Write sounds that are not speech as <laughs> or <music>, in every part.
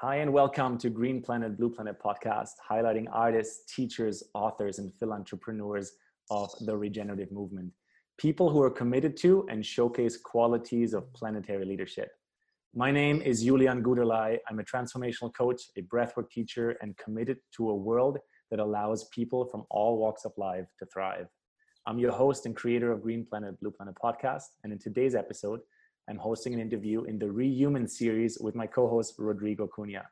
Hi, and welcome to Green Planet, Blue Planet podcast, highlighting artists, teachers, authors, and philanthropreneurs of the regenerative movement. People who are committed to and showcase qualities of planetary leadership. My name is Julian Guderlei. I'm a transformational coach, a breathwork teacher, and committed to a world that allows people from all walks of life to thrive. I'm your host and creator of Green Planet, Blue Planet podcast. And in today's episode, I'm hosting an interview in the Rehuman series with my co host, Rodrigo Cunha.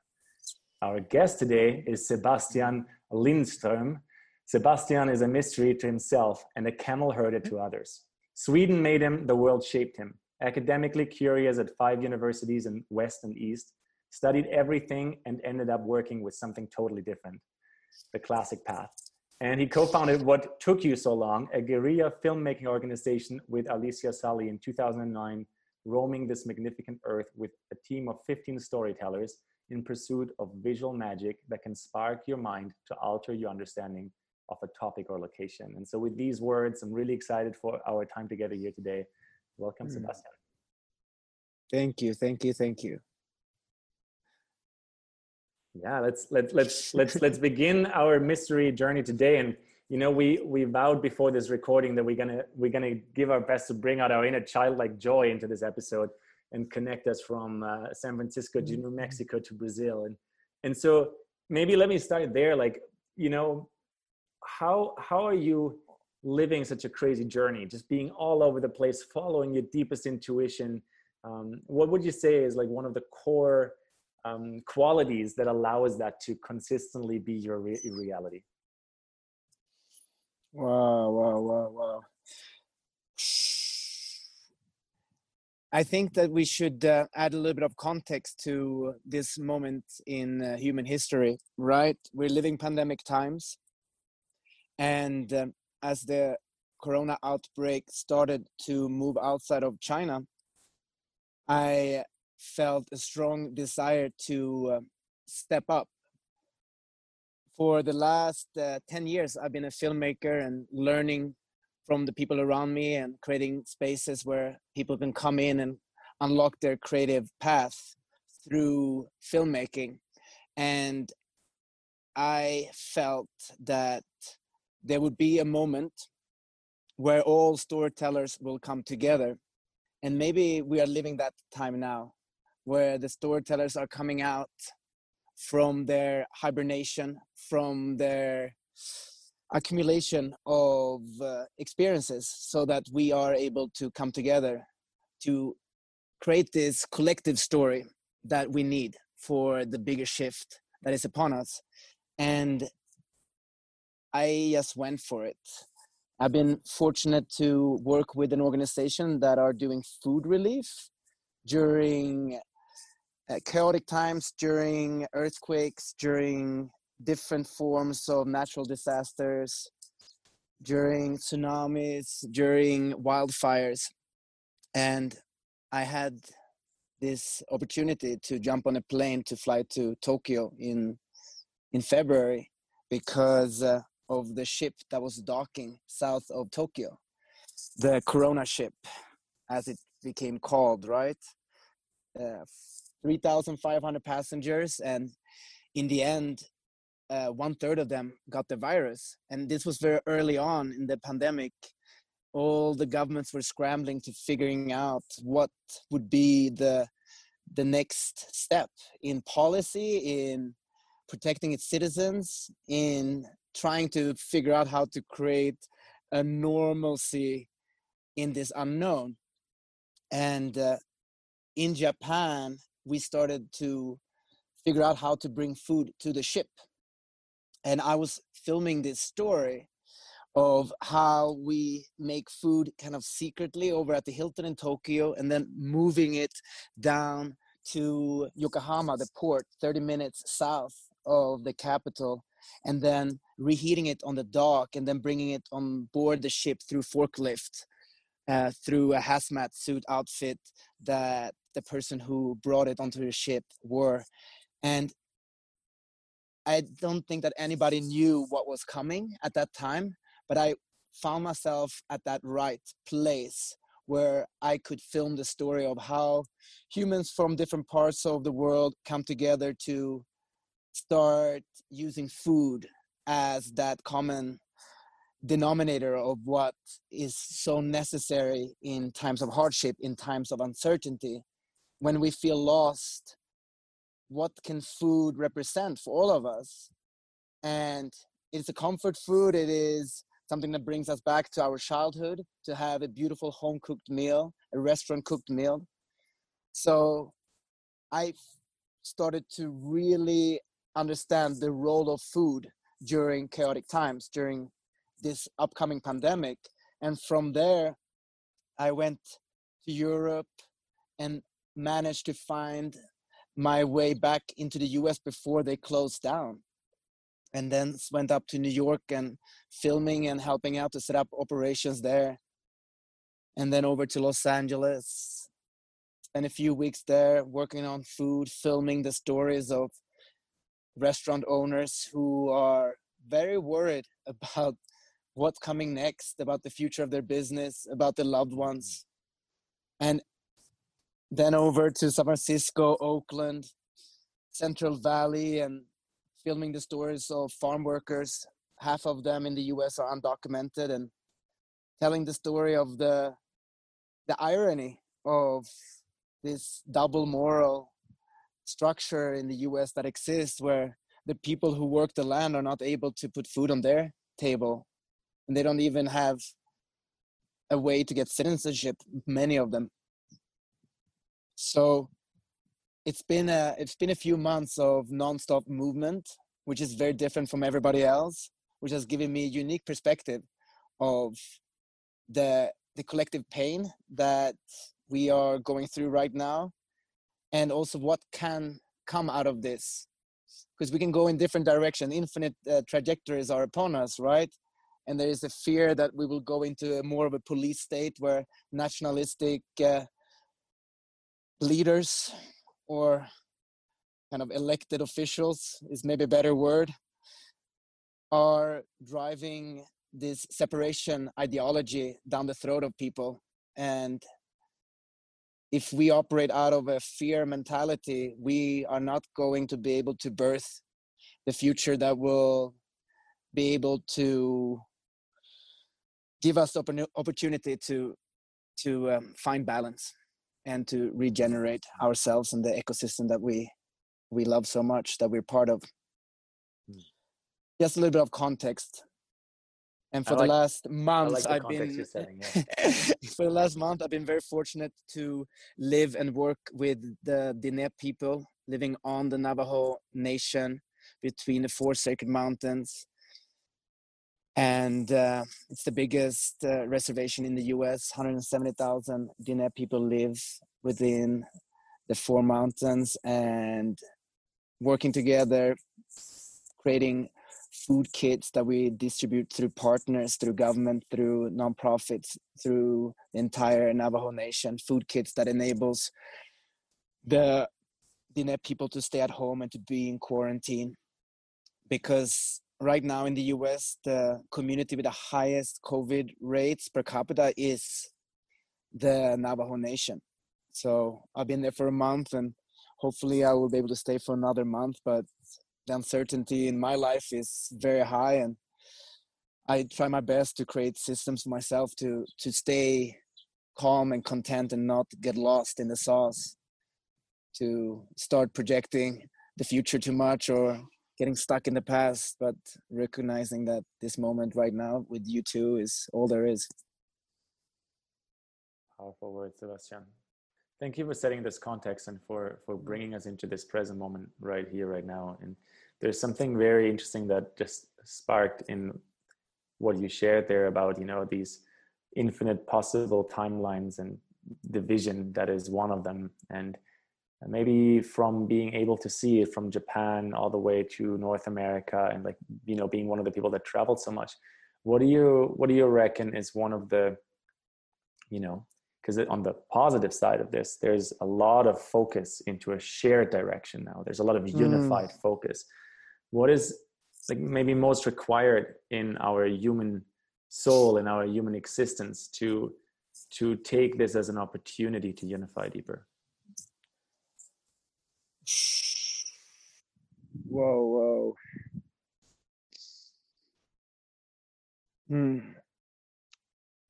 Our guest today is Sebastian Lindström. Sebastian is a mystery to himself and a camel herder to others. Sweden made him, the world shaped him. Academically curious at five universities in West and East, studied everything and ended up working with something totally different the classic path. And he co founded What Took You So Long, a guerrilla filmmaking organization with Alicia Sully in 2009 roaming this magnificent earth with a team of 15 storytellers in pursuit of visual magic that can spark your mind to alter your understanding of a topic or location. And so, with these words, I'm really excited for our time together here today. Welcome, mm. Sebastian. Thank you, thank you, thank you. Yeah, let's let's let's let's let's begin our mystery journey today. And you know we we vowed before this recording that we're gonna we're gonna give our best to bring out our inner childlike joy into this episode and connect us from uh, san francisco to new mm-hmm. mexico to brazil. And and so maybe let me start there. Like you know how how are you living such a crazy journey? Just being all over the place following your deepest intuition. Um, what would you say is like one of the core um, qualities that allows that to consistently be your re- reality Wow, wow, wow, wow. I think that we should uh, add a little bit of context to this moment in uh, human history, right? We're living pandemic times. And um, as the corona outbreak started to move outside of China, I felt a strong desire to uh, step up for the last uh, 10 years i've been a filmmaker and learning from the people around me and creating spaces where people can come in and unlock their creative path through filmmaking. And i felt that there would be a moment where all storytellers will come together and maybe we are living that time now where the storytellers are coming out from their hibernation, from their accumulation of uh, experiences, so that we are able to come together to create this collective story that we need for the bigger shift that is upon us. And I just went for it. I've been fortunate to work with an organization that are doing food relief during chaotic times during earthquakes, during different forms of natural disasters, during tsunamis, during wildfires. And I had this opportunity to jump on a plane to fly to Tokyo in in February because uh, of the ship that was docking south of Tokyo, the Corona ship, as it became called, right? Uh, 3,500 passengers, and in the end, uh, one third of them got the virus. And this was very early on in the pandemic. All the governments were scrambling to figuring out what would be the the next step in policy, in protecting its citizens, in trying to figure out how to create a normalcy in this unknown. And uh, in Japan, we started to figure out how to bring food to the ship. And I was filming this story of how we make food kind of secretly over at the Hilton in Tokyo and then moving it down to Yokohama, the port, 30 minutes south of the capital, and then reheating it on the dock and then bringing it on board the ship through forklift, uh, through a hazmat suit outfit that the person who brought it onto the ship were. And I don't think that anybody knew what was coming at that time, but I found myself at that right place where I could film the story of how humans from different parts of the world come together to start using food as that common denominator of what is so necessary in times of hardship, in times of uncertainty. When we feel lost, what can food represent for all of us? And it's a comfort food, it is something that brings us back to our childhood to have a beautiful home cooked meal, a restaurant cooked meal. So I started to really understand the role of food during chaotic times, during this upcoming pandemic. And from there, I went to Europe and managed to find my way back into the US before they closed down and then went up to New York and filming and helping out to set up operations there. And then over to Los Angeles, spent a few weeks there working on food, filming the stories of restaurant owners who are very worried <laughs> about what's coming next, about the future of their business, about their loved ones. And then over to San Francisco, Oakland, Central Valley, and filming the stories of farm workers. Half of them in the US are undocumented and telling the story of the the irony of this double moral structure in the US that exists where the people who work the land are not able to put food on their table and they don't even have a way to get citizenship many of them so it's been a it's been a few months of nonstop movement, which is very different from everybody else, which has given me a unique perspective of the the collective pain that we are going through right now, and also what can come out of this, because we can go in different direction. Infinite uh, trajectories are upon us, right? And there is a fear that we will go into a more of a police state where nationalistic uh, leaders or kind of elected officials is maybe a better word are driving this separation ideology down the throat of people. And if we operate out of a fear mentality we are not going to be able to birth the future that will be able to give us opportunity to to um, find balance and to regenerate ourselves and the ecosystem that we we love so much that we're part of mm. just a little bit of context and for like, the last month like i've been setting, yeah. <laughs> for the last month i've been very fortunate to live and work with the diné people living on the navajo nation between the four sacred mountains and uh, it's the biggest uh, reservation in the U.S. 170,000 Diné people live within the four mountains and working together, creating food kits that we distribute through partners, through government, through nonprofits, through the entire Navajo Nation. Food kits that enables the Diné people to stay at home and to be in quarantine because right now in the US, the community with the highest COVID rates per capita is the Navajo Nation. So I've been there for a month and hopefully I will be able to stay for another month. But the uncertainty in my life is very high and I try my best to create systems for myself to to stay calm and content and not get lost in the sauce to start projecting the future too much or getting stuck in the past, but recognizing that this moment right now with you two is all there is. Powerful words, Sebastian. Thank you for setting this context and for for bringing us into this present moment right here, right now. And there's something very interesting that just sparked in what you shared there about you know these infinite possible timelines and the vision that is one of them and maybe from being able to see it from Japan all the way to North America and like you know being one of the people that traveled so much what do you what do you reckon is one of the you know because on the positive side of this there's a lot of focus into a shared direction now there's a lot of mm. unified mm. focus what is like maybe most required in our human soul in our human existence to to take this as an opportunity to unify deeper? Whoa, whoa. Hmm.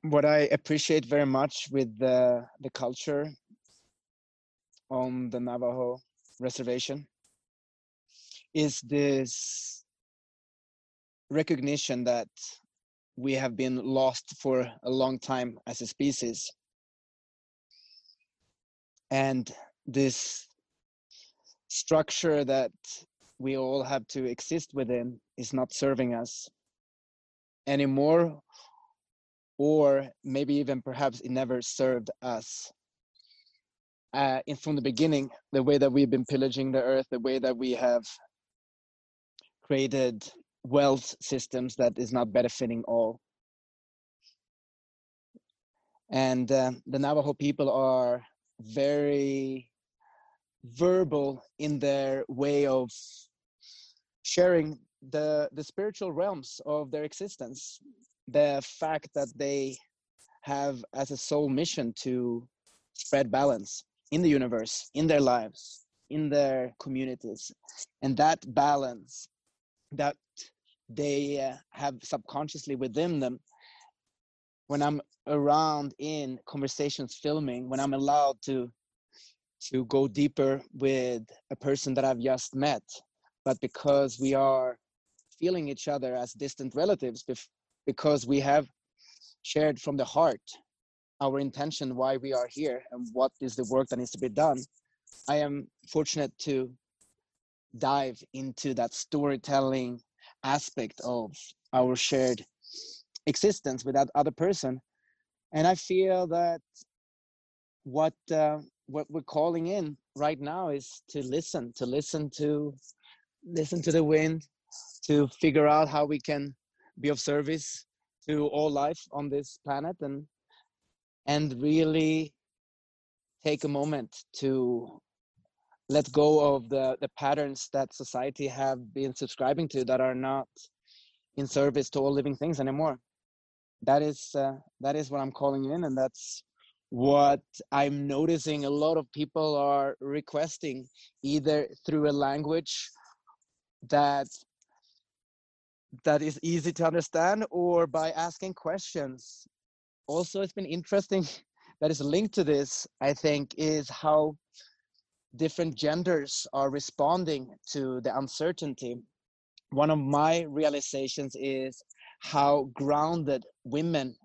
What I appreciate very much with the, the culture on the Navajo reservation is this recognition that we have been lost for a long time as a species. And this structure that we all have to exist within is not serving us anymore, or maybe even perhaps it never served us. Uh, from the beginning, the way that we've been pillaging the earth, the way that we have created wealth systems that is not benefiting all. And uh, the Navajo people are very verbal in their way of sharing the the spiritual realms of their existence. The fact that they have as a sole mission to spread balance in the universe in their lives in their communities. And that balance that they uh, have subconsciously within them when i'm around in conversations filming when i'm allowed to to go deeper with a person that i've just met but because we are feeling each other as distant relatives because we have shared from the heart our intention why we are here and what is the work that needs to be done i am fortunate to dive into that storytelling aspect of our shared existence with that other person. And i feel that what uh, what we're calling in right now is to listen to listen to listen to the wind to figure out how we can be of service to all life on this planet and and really take a moment to let go of the the patterns that society have been subscribing to that are not in service to all living things anymore. That is uh, that is what i'm calling in and that's what i'm noticing a lot of people are requesting either through a language that that is easy to understand or by asking questions also it's been interesting <laughs> that is linked to this i think is how different genders are responding to the uncertainty. One of my realizations is how grounded women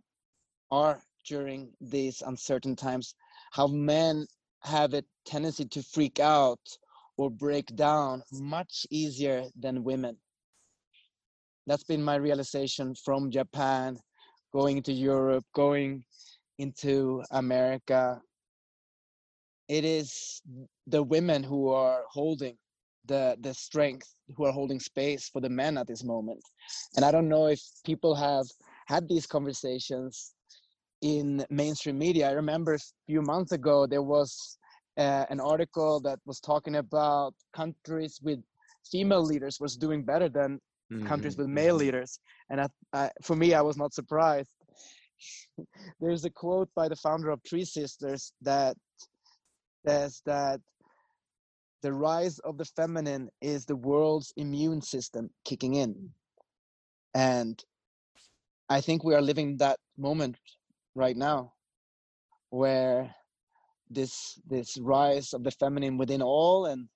are during these uncertain times, how men have a tendency to freak out or break down much easier than women. That's been my realization from Japan, going into Europe, going into America, it is the women who are holding the the strength who are holding space for the men at this moment and i don't know if people have had these conversations in mainstream media i remember a few months ago there was uh, an article that was talking about countries with female leaders was doing better than mm-hmm. countries with male mm-hmm. leaders and I, I, for me i was not surprised <laughs> there's a quote by the founder of Three Sisters that says that the rise of the feminine is the world's immune system kicking in. And I think we are living that moment right now where this this rise of the feminine within all and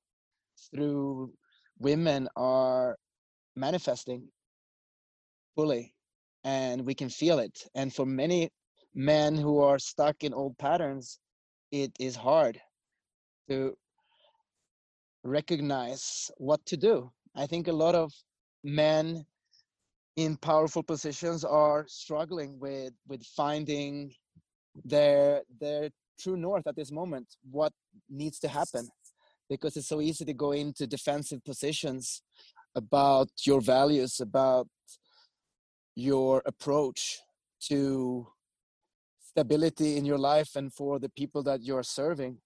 through women are manifesting fully and we can feel it and for many men who are stuck in old patterns it is hard to recognize what to do. I think a lot of men in powerful positions are struggling with with finding their their true north at this moment what needs to happen? Because it's so easy to go into defensive positions about your values about your approach to stability in your life and for the people that you're serving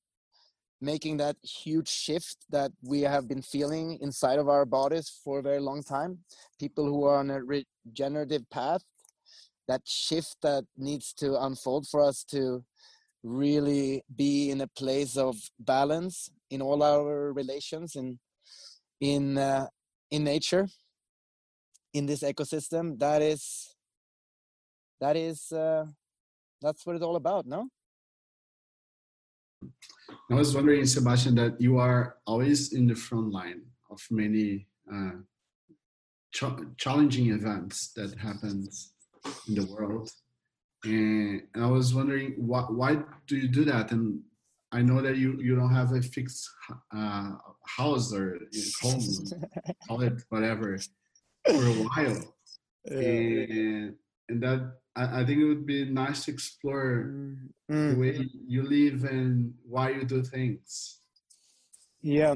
making that huge shift that we have been feeling inside of our bodies for a very long time. People who are on a regenerative path that shift that needs to unfold for us to really be in a place of balance in all our relations in in uh, in nature in this ecosystem that is that is uh, that's what it's all about no i was wondering sebastian that you are always in the front line of many uh, ch challenging events that happens in the world. And I was wondering why why do you do that? And I know that you you don't have a fixed uh, house or home, <laughs> call it whatever, for a while, and and that I, I, think it would be nice to explore mm. the way you live and why you do things. Yeah.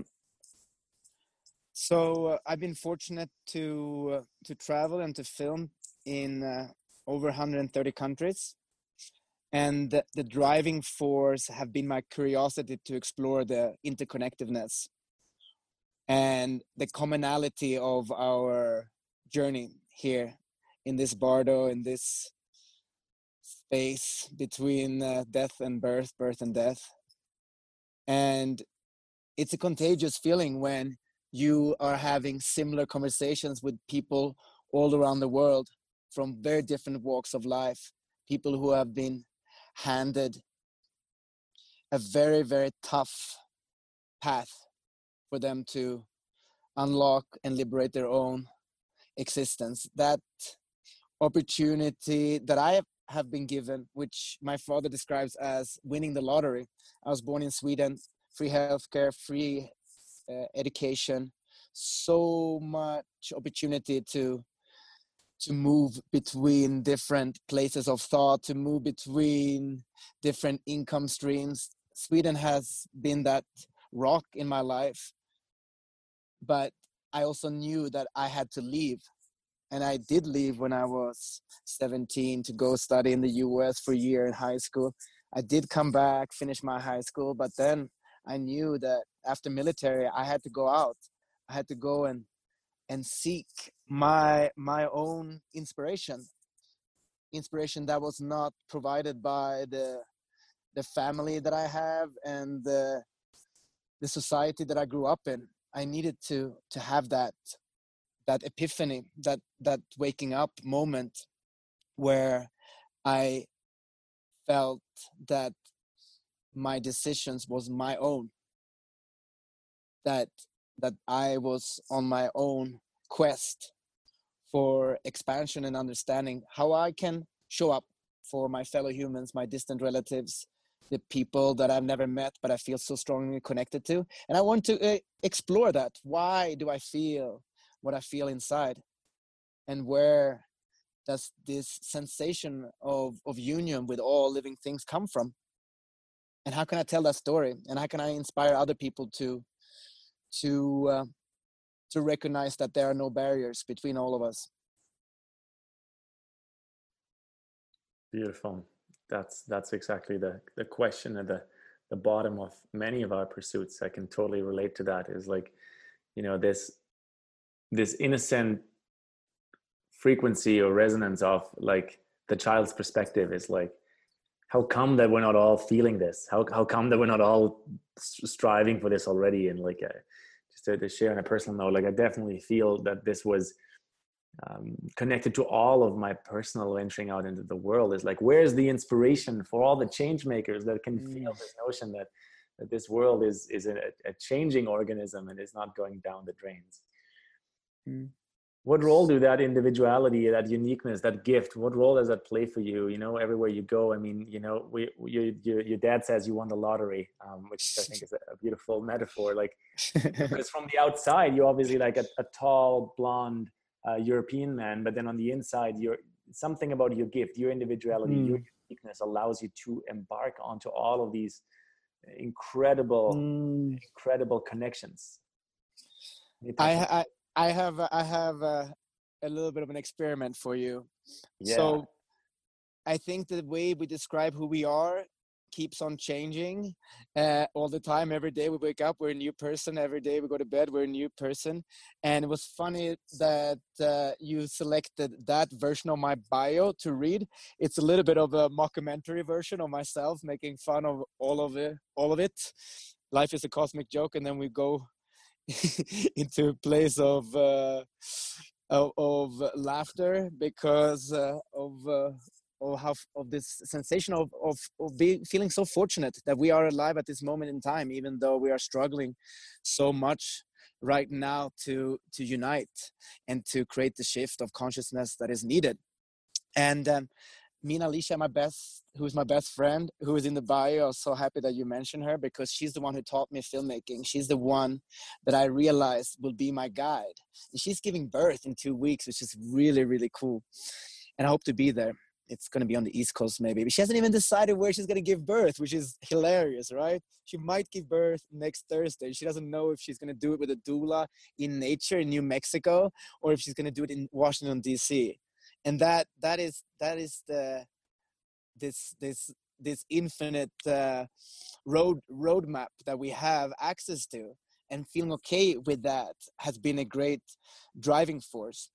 So uh, I've been fortunate to uh, to travel and to film in uh, over 130 countries. And the, the driving force have been my curiosity to explore the interconnectedness and the commonality of our journey here in this bardo, in this space between uh, death and birth, birth and death. And it's a contagious feeling when you are having similar conversations with people all around the world from very different walks of life, people who have been handed a very, very tough path for them to unlock and liberate their own existence. That opportunity that I have been given, which my father describes as winning the lottery. I was born in Sweden, free healthcare, free uh, education, so much opportunity to to move between different places of thought, to move between different income streams. Sweden has been that rock in my life. But I also knew that I had to leave. And I did leave when I was 17 to go study in the US for a year in high school. I did come back, finish my high school, but then I knew that after military, I had to go out. I had to go and and seek my my own inspiration inspiration that was not provided by the the family that i have and the the society that i grew up in i needed to to have that that epiphany that that waking up moment where i felt that my decisions was my own that that I was on my own quest for expansion and understanding how I can show up for my fellow humans, my distant relatives, the people that I've never met but I feel so strongly connected to. And I want to uh, explore that. Why do I feel what I feel inside? And where does this sensation of, of union with all living things come from? And how can I tell that story? And how can I inspire other people to to uh, to recognize that there are no barriers between all of us beautiful that's that's exactly the the question at the the bottom of many of our pursuits i can totally relate to that is like you know this this innocent frequency or resonance of like the child's perspective is like how come that we're not all feeling this? How, how come that we're not all striving for this already? And like uh, just to, to, share on a personal note like i definitely feel that this was um, connected to all of my personal venturing out into the world. Is like where's the inspiration for all the change makers that can feel mm. this notion that that this world is is a, a changing organism and is not going down the drains mm what role do that individuality that uniqueness that gift what role does that play for you you know everywhere you go i mean you know we, you, your, your dad says you won the lottery um, which i think is a, beautiful metaphor like because from the outside you're obviously like a, a tall blonde uh, european man but then on the inside you're something about your gift your individuality mm. your uniqueness allows you to embark onto all of these incredible mm. incredible connections I, I I have I have a, a little bit of an experiment for you. Yeah. So I think the way we describe who we are keeps on changing uh, all the time. Every day we wake up, we're a new person. Every day we go to bed, we're a new person. And it was funny that uh, you selected that version of my bio to read. It's a little bit of a mockumentary version of myself, making fun of all of it. All of it. Life is a cosmic joke, and then we go <laughs> into a place of. Uh, of, of laughter because uh, of uh, of how of this sensation of of, of being feeling so fortunate that we are alive at this moment in time even though we are struggling so much right now to to unite and to create the shift of consciousness that is needed and um, me and alicia my best who's my best friend who is in the bio i'm so happy that you mentioned her because she's the one who taught me filmmaking she's the one that i realized will be my guide and she's giving birth in two weeks which is really really cool and i hope to be there it's going to be on the East Coast maybe. But she hasn't even decided where she's going to give birth, which is hilarious, right? She might give birth next Thursday. She doesn't know if she's going to do it with a doula in nature in New Mexico or if she's going to do it in Washington D.C. And that that is that is the this this this infinite uh, road roadmap that we have access to, and feeling okay with that has been a great driving force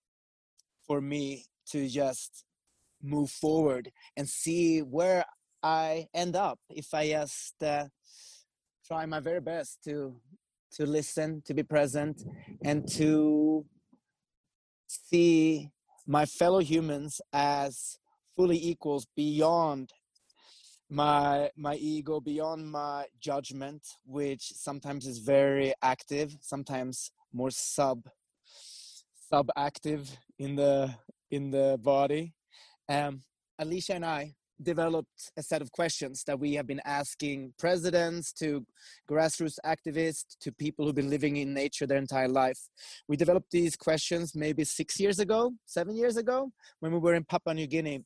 for me to just move forward and see where I end up if I just uh, try my very best to to listen, to be present, and to see my fellow humans as fully equals beyond my my ego beyond my judgment which sometimes is very active sometimes more sub sub active in the in the body. Um, Alicia and I developed a set of questions that we have been asking presidents to grassroots activists to people who've been living in nature their entire life. We developed these questions maybe six years ago, seven years ago, when we were in Papua New Guinea.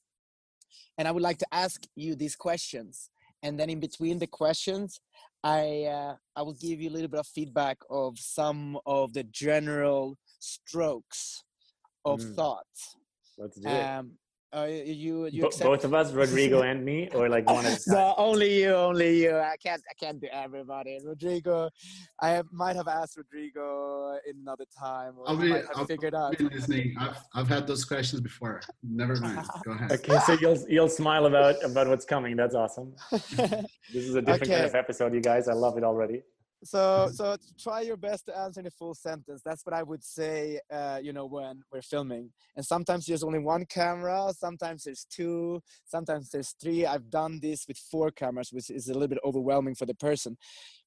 And I would like to ask you these questions. And then in between the questions, I uh, I will give you a little bit of feedback of some of the general strokes of mm. thought. Let's do it. Uh, you you accept- both of us, <laughs> Rodrigo and me, or like one at a? <laughs> No, only you, only you. I can't, I can't do everybody. Rodrigo, I have, might have asked Rodrigo in another time. I'll be, I'll figured out. Be listening. I've, I've had those questions before. Never mind. Go ahead. <laughs> Okay, so you'll you'll smile about about what's coming. That's awesome. this is a different okay. kind of episode, you guys. I love it already so so try your best to answer in a full sentence. That's what i would say uh, you know when we're filming. And sometimes there's only one camera sometimes there's two sometimes there's three. I've done this with four cameras which is a little bit overwhelming for the person.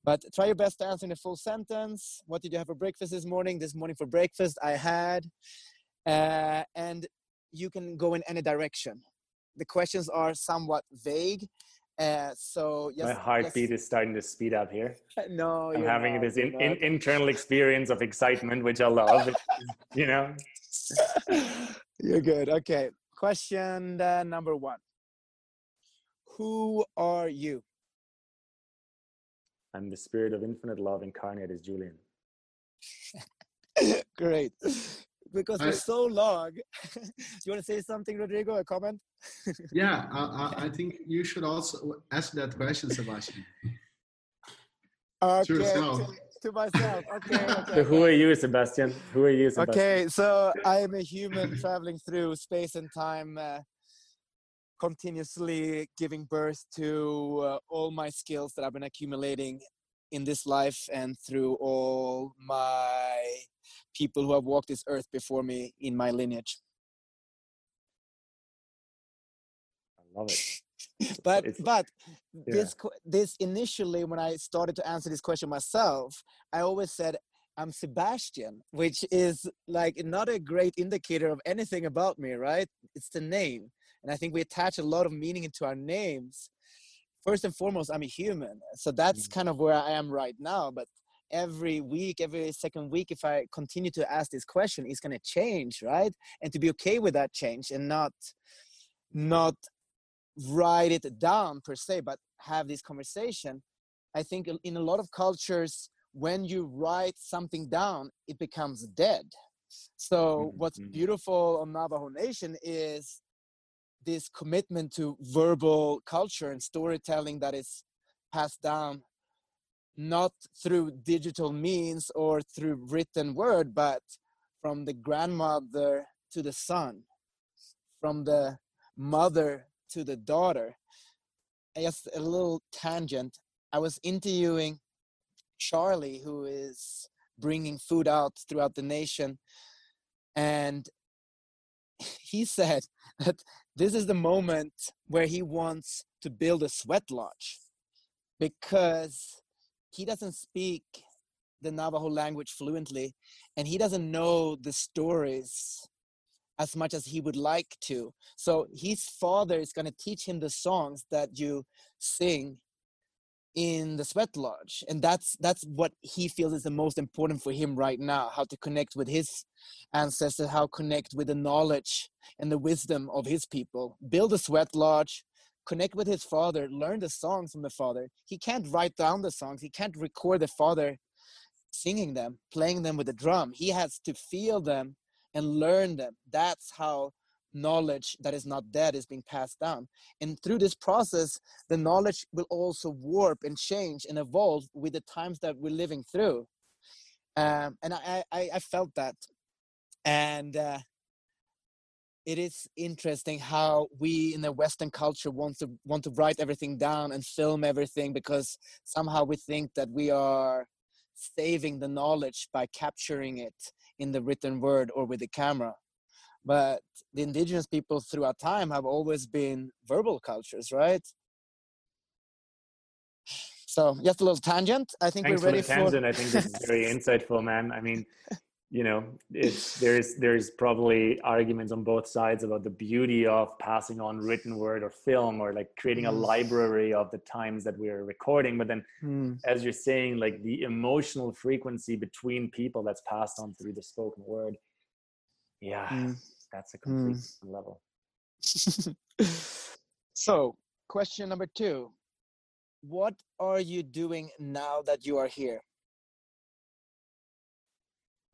But try your best to answer in a full sentence. What did you have for breakfast this morning? This morning for breakfast i had uh, and you can go in any direction. The questions are somewhat vague uh, so yes, my heartbeat yes. is starting to speed up here. <laughs> No, I'm having not, this in, in, internal experience of excitement, which I love. you know, <laughs> you're good. Okay, question uh, number one: Who are you? I'm the spirit of infinite love incarnate as Julian. <laughs> Great because for so long. Do <laughs> you want to say something, Rodrigo? A comment? <laughs> yeah, I, I, think you should also ask that question, Sebastian. Okay, to, to, myself. Okay, <laughs> okay. So who are you, Sebastian? Who are you, Sebastian? Okay, so I am a human traveling through space and time. Uh, continuously giving birth to uh, all my skills that I've been accumulating in this life and through all my people who have walked this earth before me in my lineage. I love it. <laughs> but it's, but yeah. this this initially when I started to answer this question myself, I always said I'm Sebastian, which is like not a great indicator of anything about me, right? It's the name. And I think we attach a lot of meaning into our names. First and foremost, I'm a human. So that's mm. kind of where I am right now. But every week, every second week, if I continue to ask this question, it's gonna change, right? And to be okay with that change and not not write it down per se, but have this conversation. I think in a lot of cultures, when you write something down, it becomes dead. So mm-hmm. what's beautiful on Navajo Nation is this commitment to verbal culture and storytelling that is passed down not through digital means or through written word but from the grandmother to the son from the mother to the daughter. Just a little tangent. I was interviewing charlie who is bringing food out throughout the nation and <laughs> he said that this is the moment where he wants to build a sweat lodge because he doesn't speak the Navajo language fluently and he doesn't know the stories as much as he would like to. So his father is going to teach him the songs that you sing in the sweat lodge and that's that's what he feels is the most important for him right now how to connect with his ancestors how connect with the knowledge and the wisdom of his people. Build a sweat lodge connect with his father learn the songs from the father. He can't write down the songs he can't record the father singing them playing them with the drum. He has to feel them and learn them. That's how knowledge that is not dead is being passed down. And through this process, the knowledge will also warp and change and evolve with the times that we're living through. Um, and I, I, I, felt that. And uh, it is interesting how we in the Western culture want to want to write everything down and film everything because somehow we think that we are saving the knowledge by capturing it in the written word or with the camera but the indigenous people throughout time have always been verbal cultures right? So just a little tangent. I think Thanks we're ready for the tangent for... i think this is very <laughs> insightful man. I mean <laughs> you know it's there's there's probably arguments on both sides about the beauty of passing on written word or film or like creating a mm. library of the times that we're recording but then mm. as you're saying like the emotional frequency between people that's passed on through the spoken word. Yeah. Mm that's a complete mm. level. <laughs> So question number two. What are you doing now that you are here?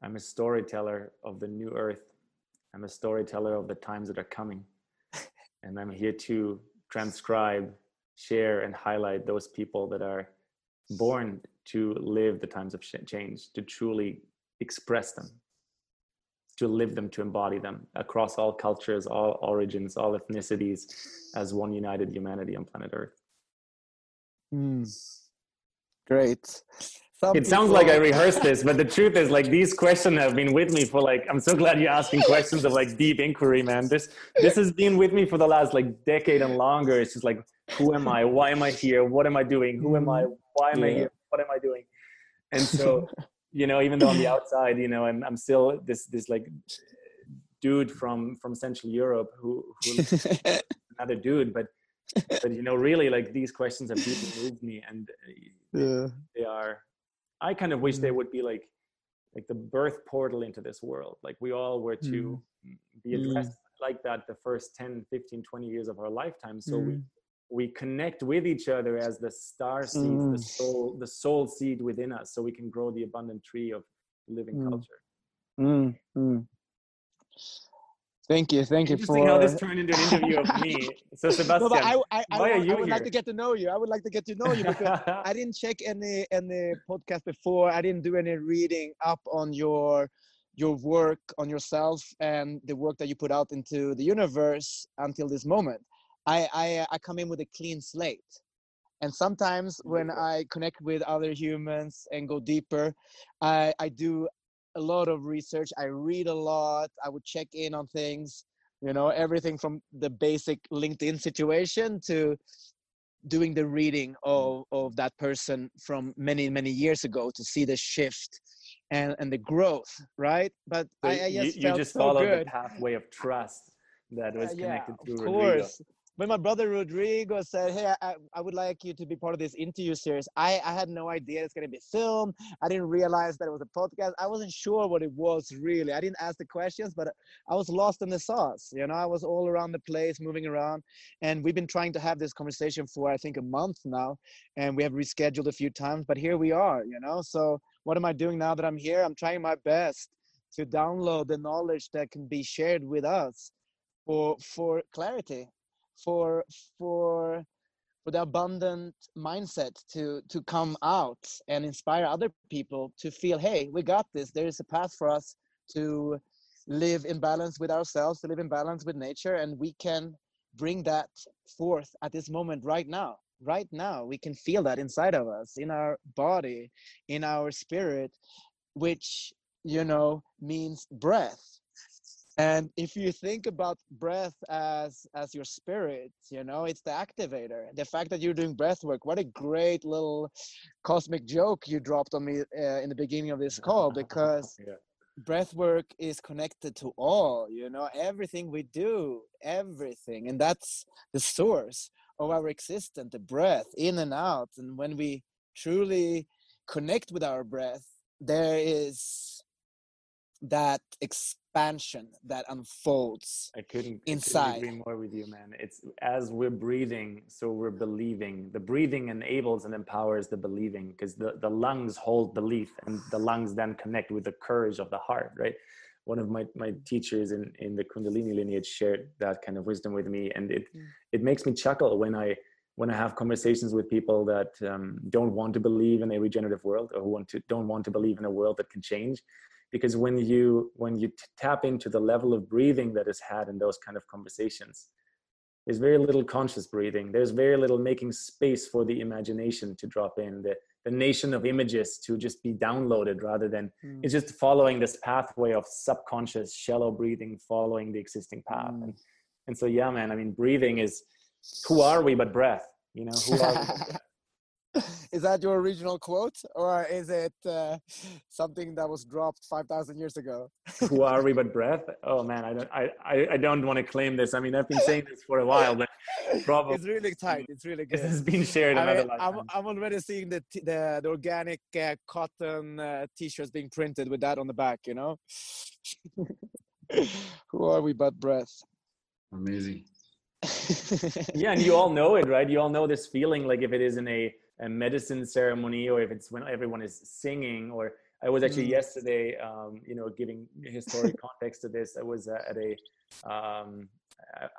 I'm a storyteller of the new earth. I'm a storyteller of the times that are coming. <laughs> And i'm here to transcribe share and highlight those people that are born to live the times of change to truly express them to live them, to embody them across all cultures, all origins, all ethnicities as one united humanity on planet Earth. Mm. Great. Some it people... sounds like I rehearsed this, but the truth is, like these questions have been with me for like. I'm so glad you're asking questions of like deep inquiry, man. This this has been with me for the last like decade and longer. It's just like, who am I? Why am I here? What am I doing? Who am I? Why am yeah. I here? What am I doing? And so you know even though on the <laughs> outside you know I'm, I'm still this this like dude from from central europe who, who <laughs> another dude but but you know really like these questions have deeply moved me and uh, yeah. they are i kind of wish they mm. would be like like the birth portal into this world like we all were to mm. be addressed mm. like that the first 10 15 20 years of our lifetime so mm. we we connect with each other as the star seeds, mm. the soul, the soul seed within us, so we can grow the abundant tree of living mm. culture. Mm. mm. Thank you, thank you for how this turned into an interview of me. <laughs> So Sebastian, no, I, I, I, why are you I would here? like to get to know you. I would like to get to know you because <laughs> I didn't check any any podcast before. I didn't do any reading up on your your work on yourself and the work that you put out into the universe until this moment. I, I I come in with a clean slate. And sometimes when I connect with other humans and go deeper, I, I do a lot of research. I read a lot. I would check in on things, you know, everything from the basic LinkedIn situation to doing the reading of, of that person from many, many years ago to see the shift and, and the growth, right? But so I, I, just you, you just so followed good. the pathway of trust that was uh, connected yeah, to Rodrigo when my brother Rodrigo said, "Hey, I, I would like you to be part of this interview series," I, I had no idea it's gonna be film. I didn't realize that it was a podcast. I wasn't sure what it was really. I didn't ask the questions, but I was lost in the sauce. You know, I was all around the place, moving around, and we've been trying to have this conversation for I think a month now, and we have rescheduled a few times, but here we are. You know, so what am I doing now that I'm here? I'm trying my best to download the knowledge that can be shared with us for for clarity for for for the abundant mindset to to come out and inspire other people to feel hey we got this. There is a path for us to live in balance with ourselves to live in balance with nature and we can bring that forth at this moment right now. Right now we can feel that inside of us in our body in our spirit which you know means breath and if you think about breath as as your spirit you know it's the activator. The fact that you're doing breath work what a great little cosmic joke you dropped on me uh, in the beginning of this call because <laughs> yeah. breath work is connected to all you know everything we do everything. And that's the source of our existence the breath in and out. And when we truly connect with our breath there is that expansion that unfolds I couldn't, inside. I couldn't agree more with you, man. It's as we're breathing, so we're believing. The breathing enables and empowers the believing because the, the lungs hold belief and the lungs then connect with the courage of the heart, right? One of my, my teachers in, in the Kundalini lineage shared that kind of wisdom with me. And it, mm. it makes me chuckle when I, when I have conversations with people that um, don't want to believe in a regenerative world or who want to don't want to believe in a world that can change, because when you when you tap into the level of breathing that is had in those kind of conversations there's very little conscious breathing there's very little making space for the imagination to drop in the, the nation of images to just be downloaded rather than mm. it's just following this pathway of subconscious shallow breathing following the existing path mm. and and so yeah man i mean breathing is who are we but breath you know who are we <laughs> <laughs> is that your original quote or is it uh, something that was dropped 5000 years ago? Who are we but <laughs> breath? Oh man i don't i i don't want to claim this. I mean i've been <laughs> saying this for a while but probably it's really tight it's really good. it's been shared I mean, I'm, I'm already seeing the the, the organic uh, cotton uh, t-shirts being printed with that on the back you know? Who are we but breath? Amazing. Yeah and you all know it right? You all know this feeling like if it is in a a medicine ceremony or if it's when everyone is singing or i was actually mm. yesterday um, you know giving historic context to this i was uh, at a um,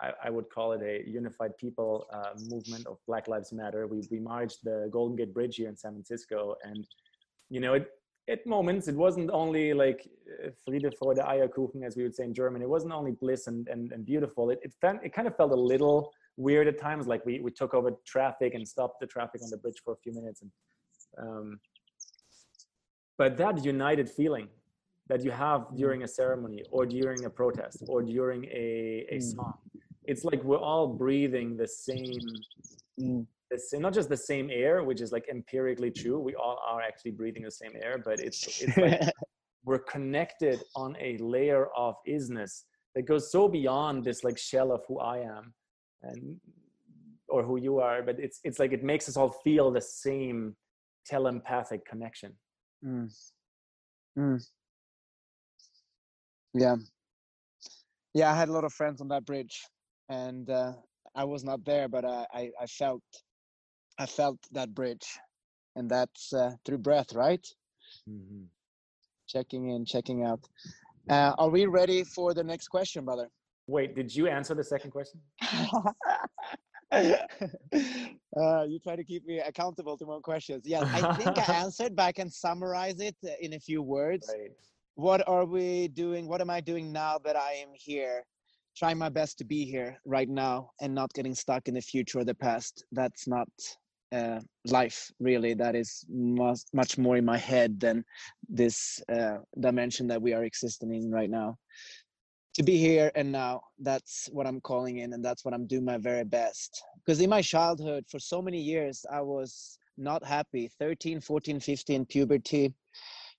I, I, would call it a unified people uh, movement of black lives matter we, we marched the golden gate bridge here in san francisco and you know it at moments it wasn't only like friede freude eierkuchen as we would say in german it wasn't only bliss and, and, and beautiful it, it, felt, it kind of felt a little weird at times. Like we, we took over traffic and stopped the traffic on the bridge for a few minutes. And, um, but that united feeling that you have mm. during a ceremony or during a protest or during a, a mm. song, it's like we're all breathing the same, mm. the same, not just the same air, which is like empirically true. We all are actually breathing the same air, but it's, it's like <laughs> we're connected on a layer of isness that goes so beyond this like shell of who I am and or who you are but it's it's like it makes us all feel the same telepathic connection mm. Mm. yeah yeah i had a lot of friends on that bridge and uh, i was not there but uh, i i felt i felt that bridge and that's uh, through breath right mm-hmm. checking in checking out uh, are we ready for the next question brother Wait, did you answer the second question? <laughs> <laughs> uh, you try to keep me accountable to more questions. Yes, I think I <laughs> answered, but I can summarize it in a few words. Right. What are we doing? What am I doing now that I am here? Trying my best to be here right now and not getting stuck in the future or the past. That's not uh, life, really. That is much, much more in my head than this uh, dimension that we are existing in right now to be here and now that's what i'm calling in and that's what i'm doing my very best. Because in my childhood for so many years i was not happy. 13 14 15 puberty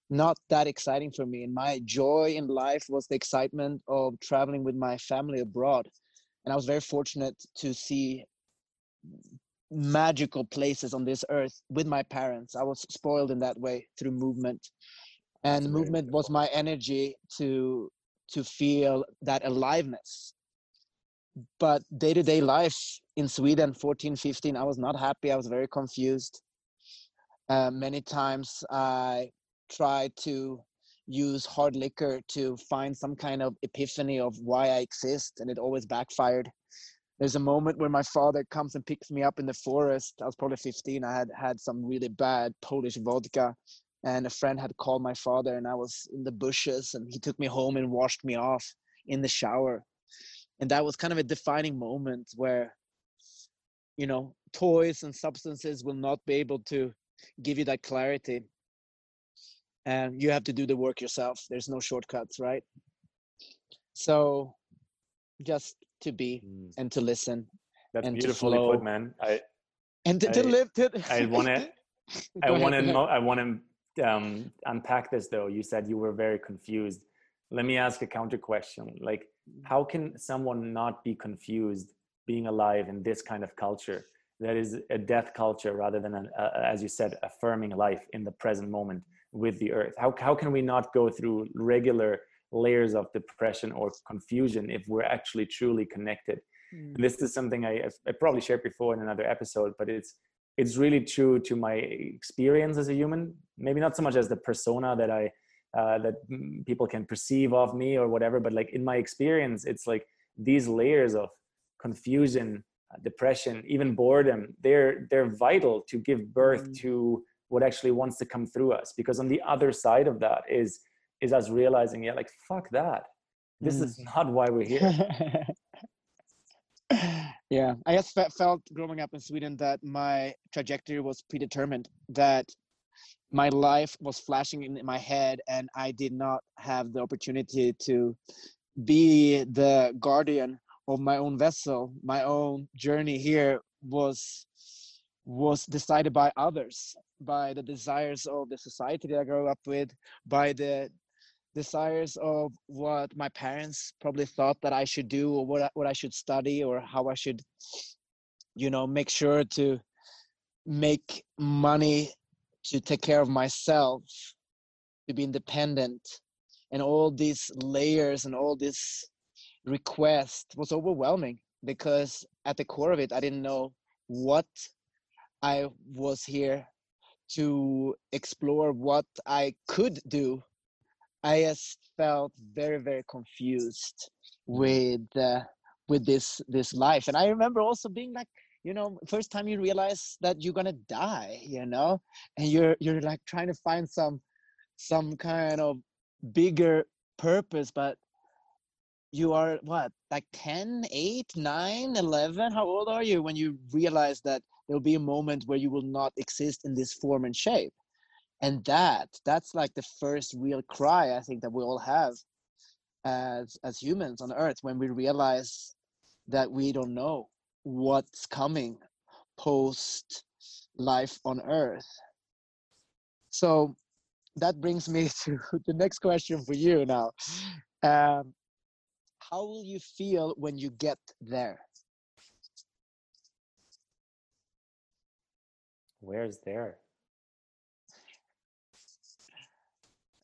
not that exciting for me. And my joy in life was the excitement of traveling with my family abroad. And i was very fortunate to see magical places on this earth with my parents. I was spoiled in that way through movement. And movement was my energy to to feel that aliveness but day-to-day life in sweden 14 15 i was not happy i was very confused uh, many times i tried to use hard liquor to find some kind of epiphany of why i exist and it always backfired there's a moment where my father comes and picks me up in the forest. I was probably 15. I had had some really bad Polish vodka, and a friend had called my father, and I was in the bushes, and he took me home and washed me off in the shower. And that was kind of a defining moment where, you know, toys and substances will not be able to give you that clarity. And you have to do the work yourself. There's no shortcuts, right? So just to be mm. and to listen. That's and beautifully put, man. I and to, I, to live. To, I want to. <laughs> I want to. Know, I want to um, unpack this though. You said you were very confused. Let me ask a counter question. Like, how can someone not be confused being alive in this kind of culture that is a death culture rather than, an, uh, as you said, affirming life in the present moment with the earth? How how can we not go through regular layers of depression or confusion if we're actually truly connected mm. this is something I, I probably shared before in another episode but it's it's really true to my experience as a human maybe not so much as the persona that i uh, that people can perceive of me or whatever but like in my experience it's like these layers of confusion uh, depression even boredom they're they're vital to give birth mm. to what actually wants to come through us because on the other side of that is is us realizing, yeah, like fuck that. This mm. is not why we're here. <laughs> <laughs> yeah, I just felt growing up in Sweden that my trajectory was predetermined. That my life was flashing in my head, and I did not have the opportunity to be the guardian of my own vessel. My own journey here was was decided by others by the desires of the society that I grew up with, by the desires of what my parents probably thought that I should do or what what I should study or how I should you know make sure to make money to take care of myself to be independent. And all these layers and all this request was overwhelming because at the core of it I didn't know what I was here to explore what I could do I just felt very very confused mm. with uh, with this this life, and I remember also being like, you know, first time you realize that you're gonna die, you know, and you're you're like trying to find some some kind of bigger purpose, but you are what like 10 8 9 11 how old are you when you realize that there'll be a moment where you will not exist in this form and shape and that that's like the first real cry i think that we all have as as humans on earth when we realize that we don't know what's coming post life on earth. So that brings me <laughs> to the next question for you now. Um, how will you feel when you get there? Where's there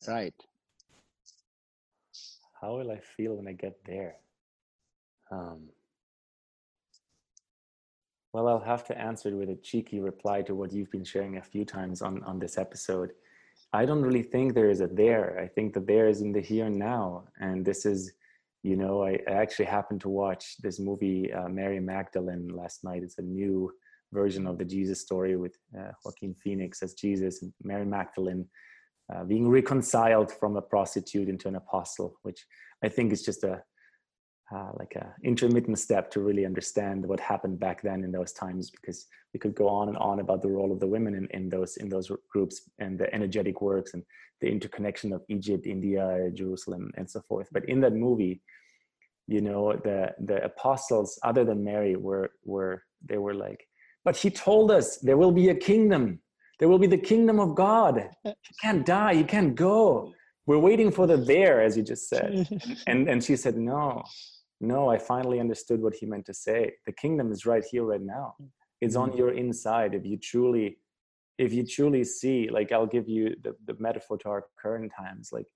Right. How will I feel when I get there? Um, well, I'll have to answer it with a cheeky reply to what you've been sharing a few times on, on this episode. I don't really think there is a there. I think that there is in the here and now. And this is, you know, I, I actually happened to watch this movie, uh, Mary Magdalene, last night. It's a new version of the Jesus story with uh, Joaquin Phoenix as Jesus and Mary Magdalene uh, being reconciled from a prostitute into an apostle, which I think is just a uh, like a intermittent step to really understand what happened back then in those times because we could go on and on about the role of the women in, in those in those groups and the energetic works and the interconnection of Egypt, India, Jerusalem, and so forth. But in that movie, you know, the the apostles, other than Mary, were were they were like, but he told us there will be a kingdom there will be the kingdom of God. You can't die. You can't go. We're waiting for the there, as you just said. <laughs> And, and she said, No, no, I finally understood what he meant to say. The kingdom is right here, right now. It's on your inside. If you truly, if you truly see, like I'll give you the, the metaphor to our current times, like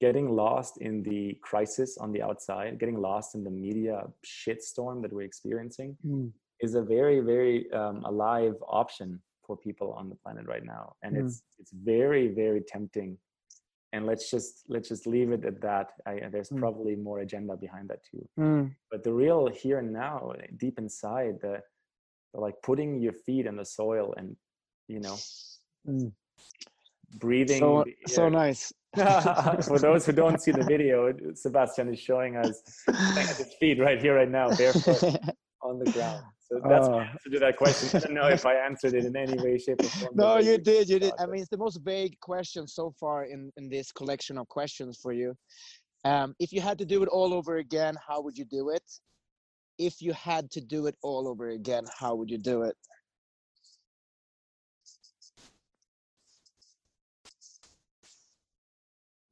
getting lost in the crisis on the outside, getting lost in the media shitstorm that we're experiencing mm. is a very, very um, alive option for people on the planet right now and mm. it's it's very very tempting and let's just let's just leave it at that I, there's Mm. probably more agenda behind that too Mm. but the real here and now deep inside the, the like putting your feet in the soil and you know Mm. breathing So so nice. <laughs> <laughs> for those who don't see the video sebastian is showing us his feet right here right now barefoot <laughs> on the ground so that's my Oh. answer to that question i don't know if i answered it in any way shape or form no, you did. You did. I mean, it's the most vague question so far in in this collection of questions for you. Um, if you had to do it all over again, how would you do it? If you had to do it all over again, how would you do it?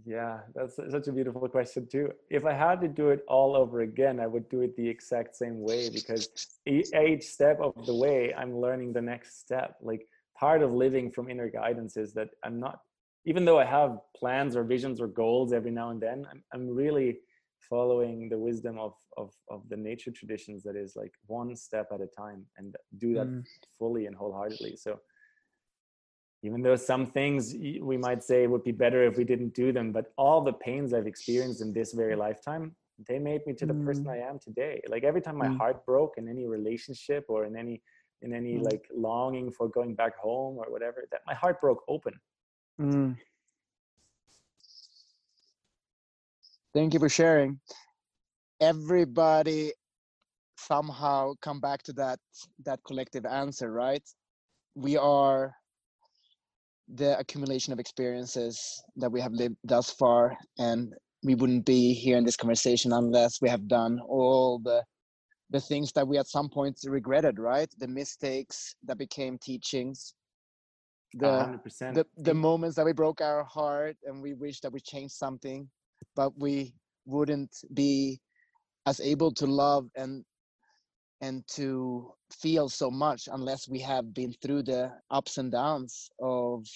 Yeah, that's such a beautiful question too. If I had to do it all over again, I would do it the exact same way because each step of the way, I'm learning the next step. Like part of living from inner guidance is that I'm not, even though I have plans or visions or goals every now and then, I'm, I'm really following the wisdom of, of, of the nature traditions that is like one step at a time and do that Mm. fully and wholeheartedly. So even though some things we might say would be better if we didn't do them but all the pains i've experienced in this very lifetime they made me to the person Mm. i am today like every time my Mm. heart broke in any relationship or in any in any Mm. like longing for going back home or whatever that my heart broke open Mm. Thank you for sharing. Everybody somehow come back to that that collective answer, right? We are the accumulation of experiences that we have lived thus far, and we wouldn't be here in this conversation unless we have done all the the things that we at some point regretted, right? The mistakes that became teachings, the 100% the the moments that we broke our heart and we wish that we changed something but we wouldn't be as able to love and and to feel so much unless we have been through the ups and downs of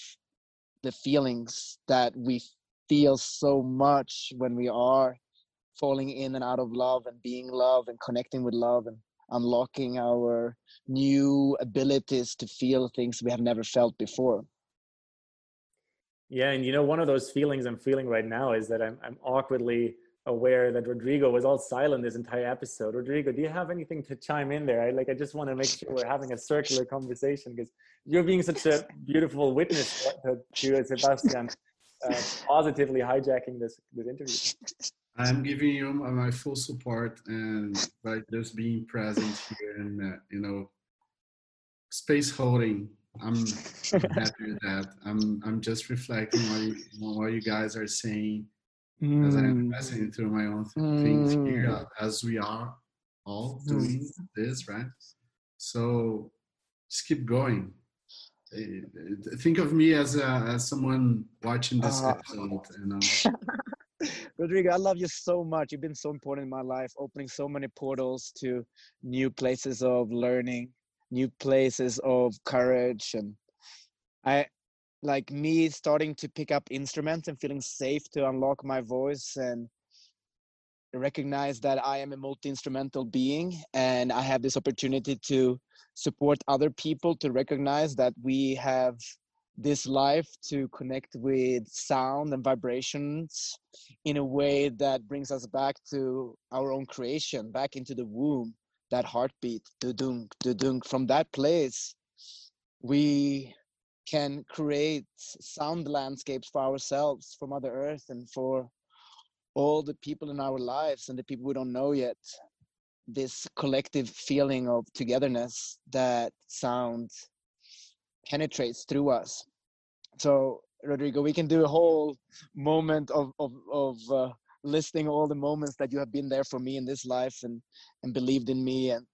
the feelings that we feel so much when we are falling in and out of love and being love and connecting with love and unlocking our new abilities to feel things we have never felt before. Yeah and you know one of those feelings i'm feeling right now is that i'm, I'm awkwardly aware that rodrigo was all silent this entire episode rodrigo do you have anything to chime in there i like i just want to make sure we're having a circular conversation because you're being such a beautiful witness to, to sebastian uh, positively hijacking this this interview I'm giving you my full support and by just being present here and uh, you know space holding. I'm, happy with that. I'm I'm just reflecting on what you guys are saying as I'm Mm. passing through my own th- things here Mm. uh, as we are all Mm. doing this, right? So just keep going. Uh, uh, Think of me as a, as someone watching this Ah. episode, you know. <laughs> Rodrigo, I love you so much. You've been so important in my life, opening so many portals to new places of learning, new places of courage. And I like me starting to pick up instruments and feeling safe to unlock my voice and recognize that I am a multi instrumental being and I have this opportunity to support other people to recognize that we have this life to connect with sound and vibrations in a way that brings us back to our own creation, back into the womb, that heartbeat, dudunk, dudunk. From that place, we can create sound landscapes for ourselves, for Mother Earth, and for all the people in our lives and the people we don't know yet. This collective feeling of togetherness that sound penetrates through us. So, Rodrigo, we can do a whole moment of of of uh, listing all the moments that you have been there for me in this life and and believed in me and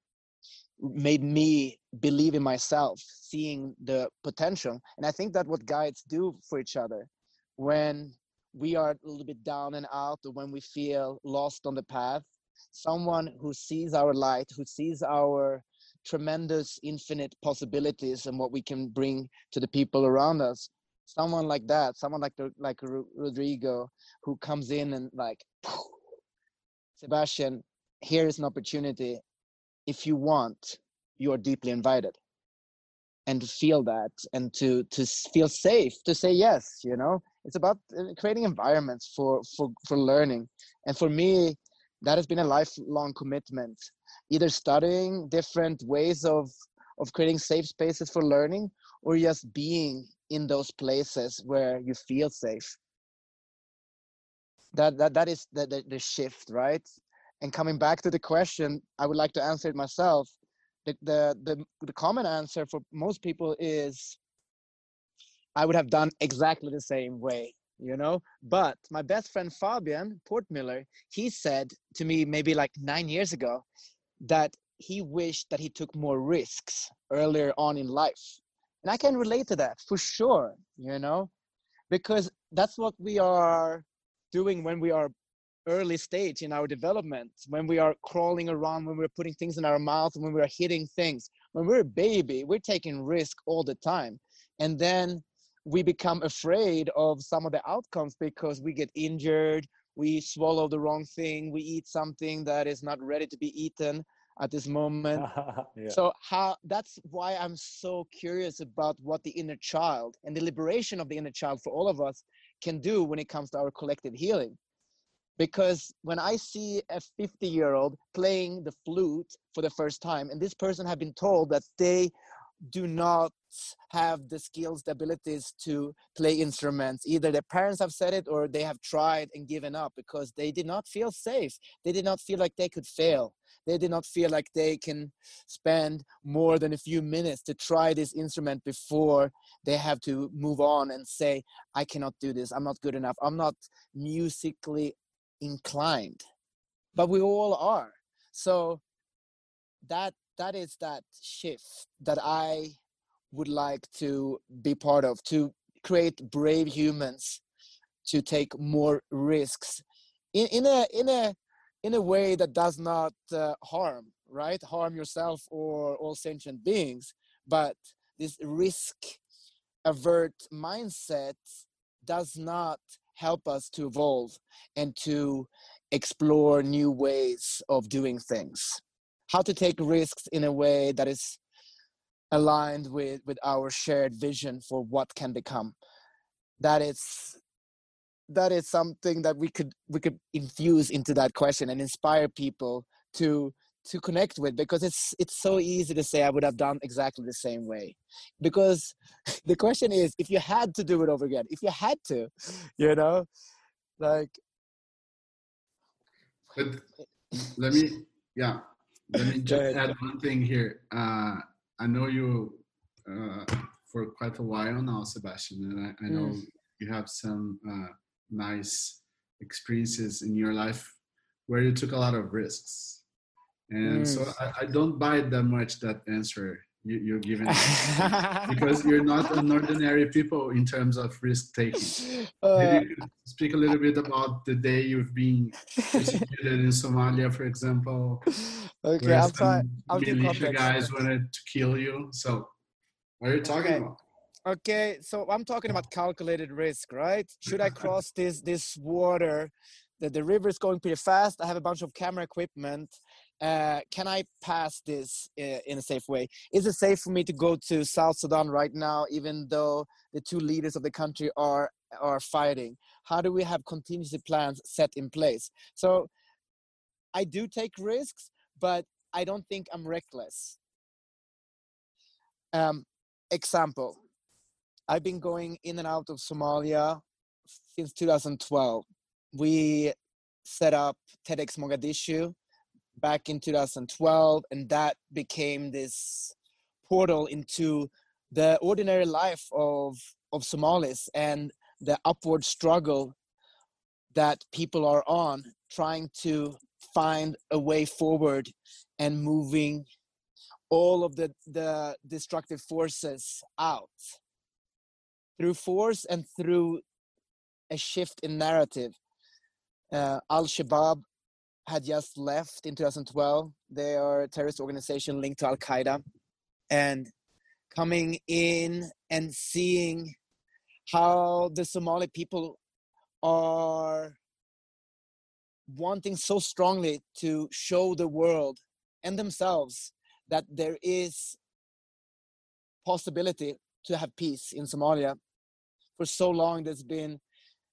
made me believe in myself, seeing the potential. And I think that what guides do for each other when we are a little bit down and out or when we feel lost on the path, someone who sees our light, who sees our tremendous infinite possibilities and what we can bring to the people around us someone like that someone like the, like rodrigo who comes in and like sebastian here is an opportunity if you want you are deeply invited. And to feel that and to to feel safe to say yes you know? It's about uh, creating environments for for for learning. And for me that has been a lifelong commitment. Either studying different ways of of creating safe spaces for learning or just being in those places where you feel safe. That that, that is the, the, the shift right and coming back to the question i would like to answer it myself. The, the the the common answer for most people is i would have done exactly the same way you know? But my best friend fabian portmiller he said to me maybe like nine years ago that he wished that he took more risks earlier on in life. And i can relate to that for sure you know? Because that's what we are doing when we are early stage in our development when we are crawling around when we're putting things in our mouth when we're hitting things. When we're a baby we're taking risk all the time. And then we become afraid of some of the outcomes because we get injured we swallow the wrong thing we eat something that is not ready to be eaten at this moment. <laughs> Yeah. so how that's why i'm so curious about what the inner child and the liberation of the inner child for all of us can do when it comes to our collective healing because when i see a 50 year old playing the flute for the first time and this person have been told that they do not have the skills the abilities to play instruments. Either their parents have said it or they have tried and given up because they did not feel safe. They did not feel like they could fail. They did not feel like they can spend more than a few minutes to try this instrument before they have to move on and say i cannot do this. I'm not good enough. I'm not musically inclined but we all are. So that that is that shift that i would like to be part of to create brave humans to take more risks in, in a in a in a way that does not uh, harm right? Harm yourself or all sentient beings but this risk avert mindset does not help us to evolve and to explore new ways of doing things. How to take risks in a way that is aligned with with our shared vision for what can become. That is that is something that we could we could infuse into that question and inspire people to to connect with because it's it's so easy to say i would have done exactly the same way. Because <laughs> the question is if you had to do it over again if you had to <laughs> you know? Like but <laughs> let me yeah let me just add one thing here. Uh i know you uh for quite a while now sebastian and i, I know mm. you have some uh nice experiences in your life where you took a lot of risks and mm. so I, I, don't buy that much that answer you, are giving <laughs> because you're not an ordinary people in terms of risk taking uh, speak a little bit about the day you've been persecuted in somalia for example okay i'm fine i'll militia guys wanted to kill you so what are you talking okay. about Okay, so I'm talking about calculated risk, right? Should I cross this this water? The, the river is going pretty fast. I have a bunch of camera equipment. Uh, can I pass this uh, in a safe way? Is it safe for me to go to South Sudan right now, even though the two leaders of the country are are fighting? How do we have contingency plans set in place? So I do take risks, but I don't think I'm reckless. Um, example I've been going in and out of Somalia since 2012. We set up TEDx Mogadishu back in 2012, and that became this portal into the ordinary life of of Somalis and the upward struggle that people are on, trying to find a way forward and moving all of the the destructive forces out through force and through a shift in narrative. Uh, Al Shabaab had just left in 2012. They are a terrorist organization linked to Al Qaeda. And coming in and seeing how the Somali people are wanting so strongly to show the world and themselves that there is possibility to have peace in Somalia for so long there's been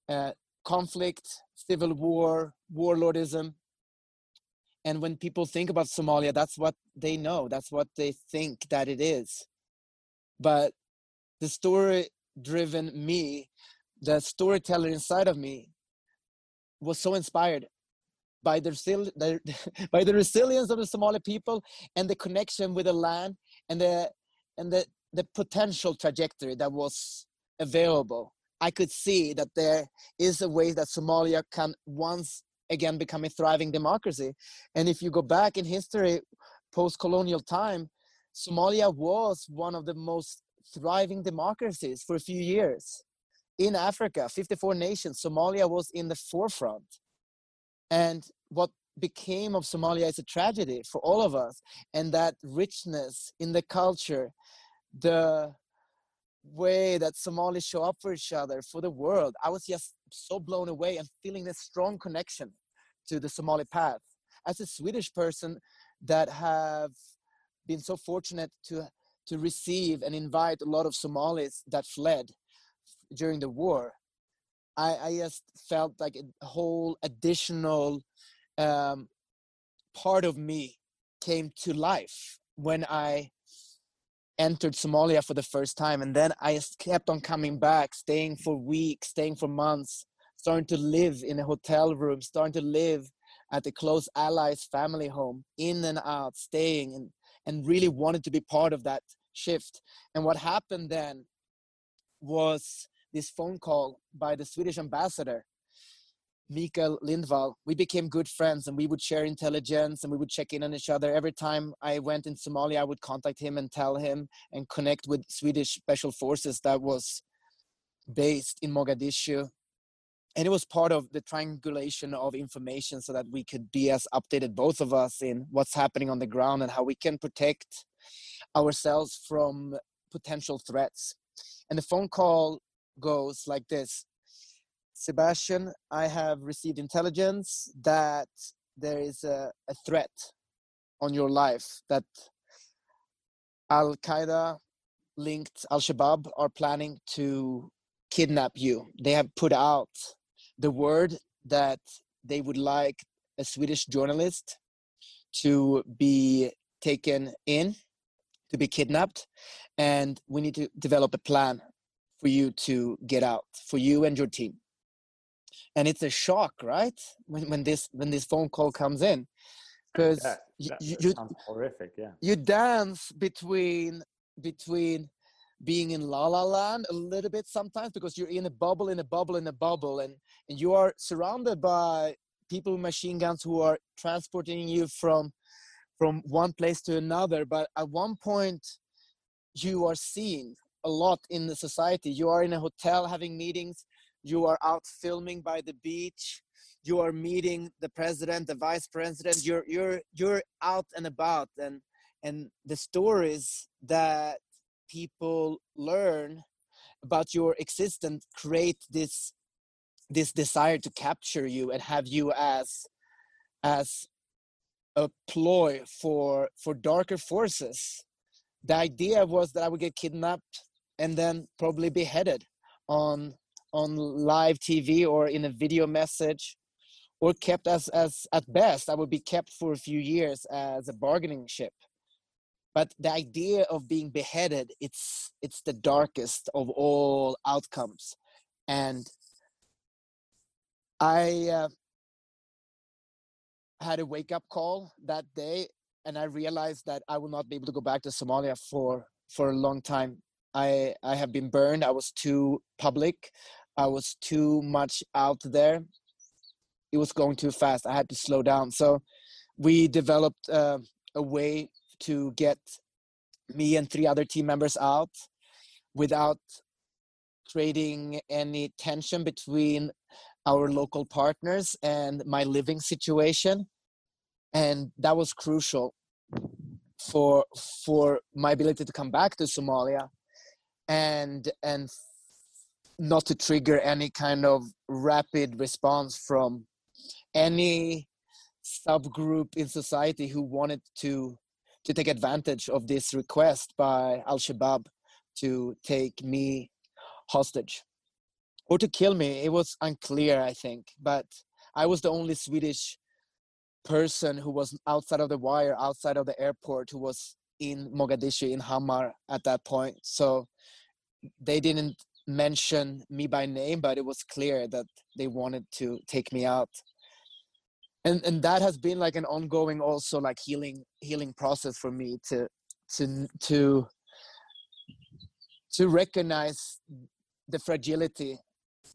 uh, conflict, civil war, warlordism. And when people think about Somalia, that's what they know, that's what they think that it is. But the story driven me, the storyteller inside of me, was so inspired by the, the, <laughs> by the resilience of the Somali people and the connection with the land and the and the the potential trajectory that was available. I could see that there is a way that Somalia can once again become a thriving democracy. And if you go back in history, post-colonial time, Somalia was one of the most thriving democracies for a few years. In Africa, 54 nations, Somalia was in the forefront. And what became of Somalia is a tragedy for all of us. And that richness in the culture, the way that Somalis show up for each other, for the world, I was just so blown away and feeling a strong connection to the Somali path. As a Swedish person that have been so fortunate to to receive and invite a lot of Somalis that fled during the war, I, I just felt like a whole additional um, part of me came to life when I entered Somalia for the first time. And then I kept on coming back, staying for weeks, staying for months, starting to live in a hotel room, starting to live at the close allies family home, in and out, staying and, and really wanted to be part of that shift. And what happened then was this phone call by the Swedish ambassador Mikael Lindvall, we became good friends and we would share intelligence and we would check in on each other. Every time I went in Somalia, I would contact him and tell him and connect with Swedish special forces that was based in Mogadishu. And it was part of the triangulation of information so that we could be as updated, both of us, in what's happening on the ground and how we can protect ourselves from potential threats. And the phone call goes like this Sebastian, I have received intelligence that there is a, a threat on your life that Al Qaeda linked Al Shabaab are planning to kidnap you. They have put out the word that they would like a Swedish journalist to be taken in, to be kidnapped, and we need to develop a plan for you to get out, for you and your team and it's a shock right? When, when this when this phone call comes in because you, you horrific yeah. you dance between between being in la la land a little bit sometimes because you're in a bubble in a bubble in a bubble and and you are surrounded by people with machine guns who are transporting you from from one place to another but at one point you are seen a lot in the society. You are in a hotel having meetings you are out filming by the beach. You are meeting the president the vice president. You're you're you're out and about. And and the stories that people learn about your existence create this this desire to capture you and have you as as a ploy for for darker forces. The idea was that i would get kidnapped and then probably beheaded on on live TV or in a video message or kept as as at best I would be kept for a few years as a bargaining chip but the idea of being beheaded it's it's the darkest of all outcomes and I uh, had a wake up call that day and I realized that I will not be able to go back to Somalia for for a long time I I have been burned. I was too public. I was too much out there. It was going too fast. I had to slow down. So we developed uh, a way to get me and three other team members out without creating any tension between our local partners and my living situation and that was crucial for for my ability to come back to somalia and and not to trigger any kind of rapid response from any subgroup in society who wanted to to take advantage of this request by Al Shabaab to take me hostage or to kill me. It was unclear, I think. But I was the only Swedish person who was outside of the wire, outside of the airport, who was in Mogadishu, in Hamar at that point. So they didn't mention me by name, but it was clear that they wanted to take me out. And and that has been like an ongoing also like healing healing process for me to to to to recognize the fragility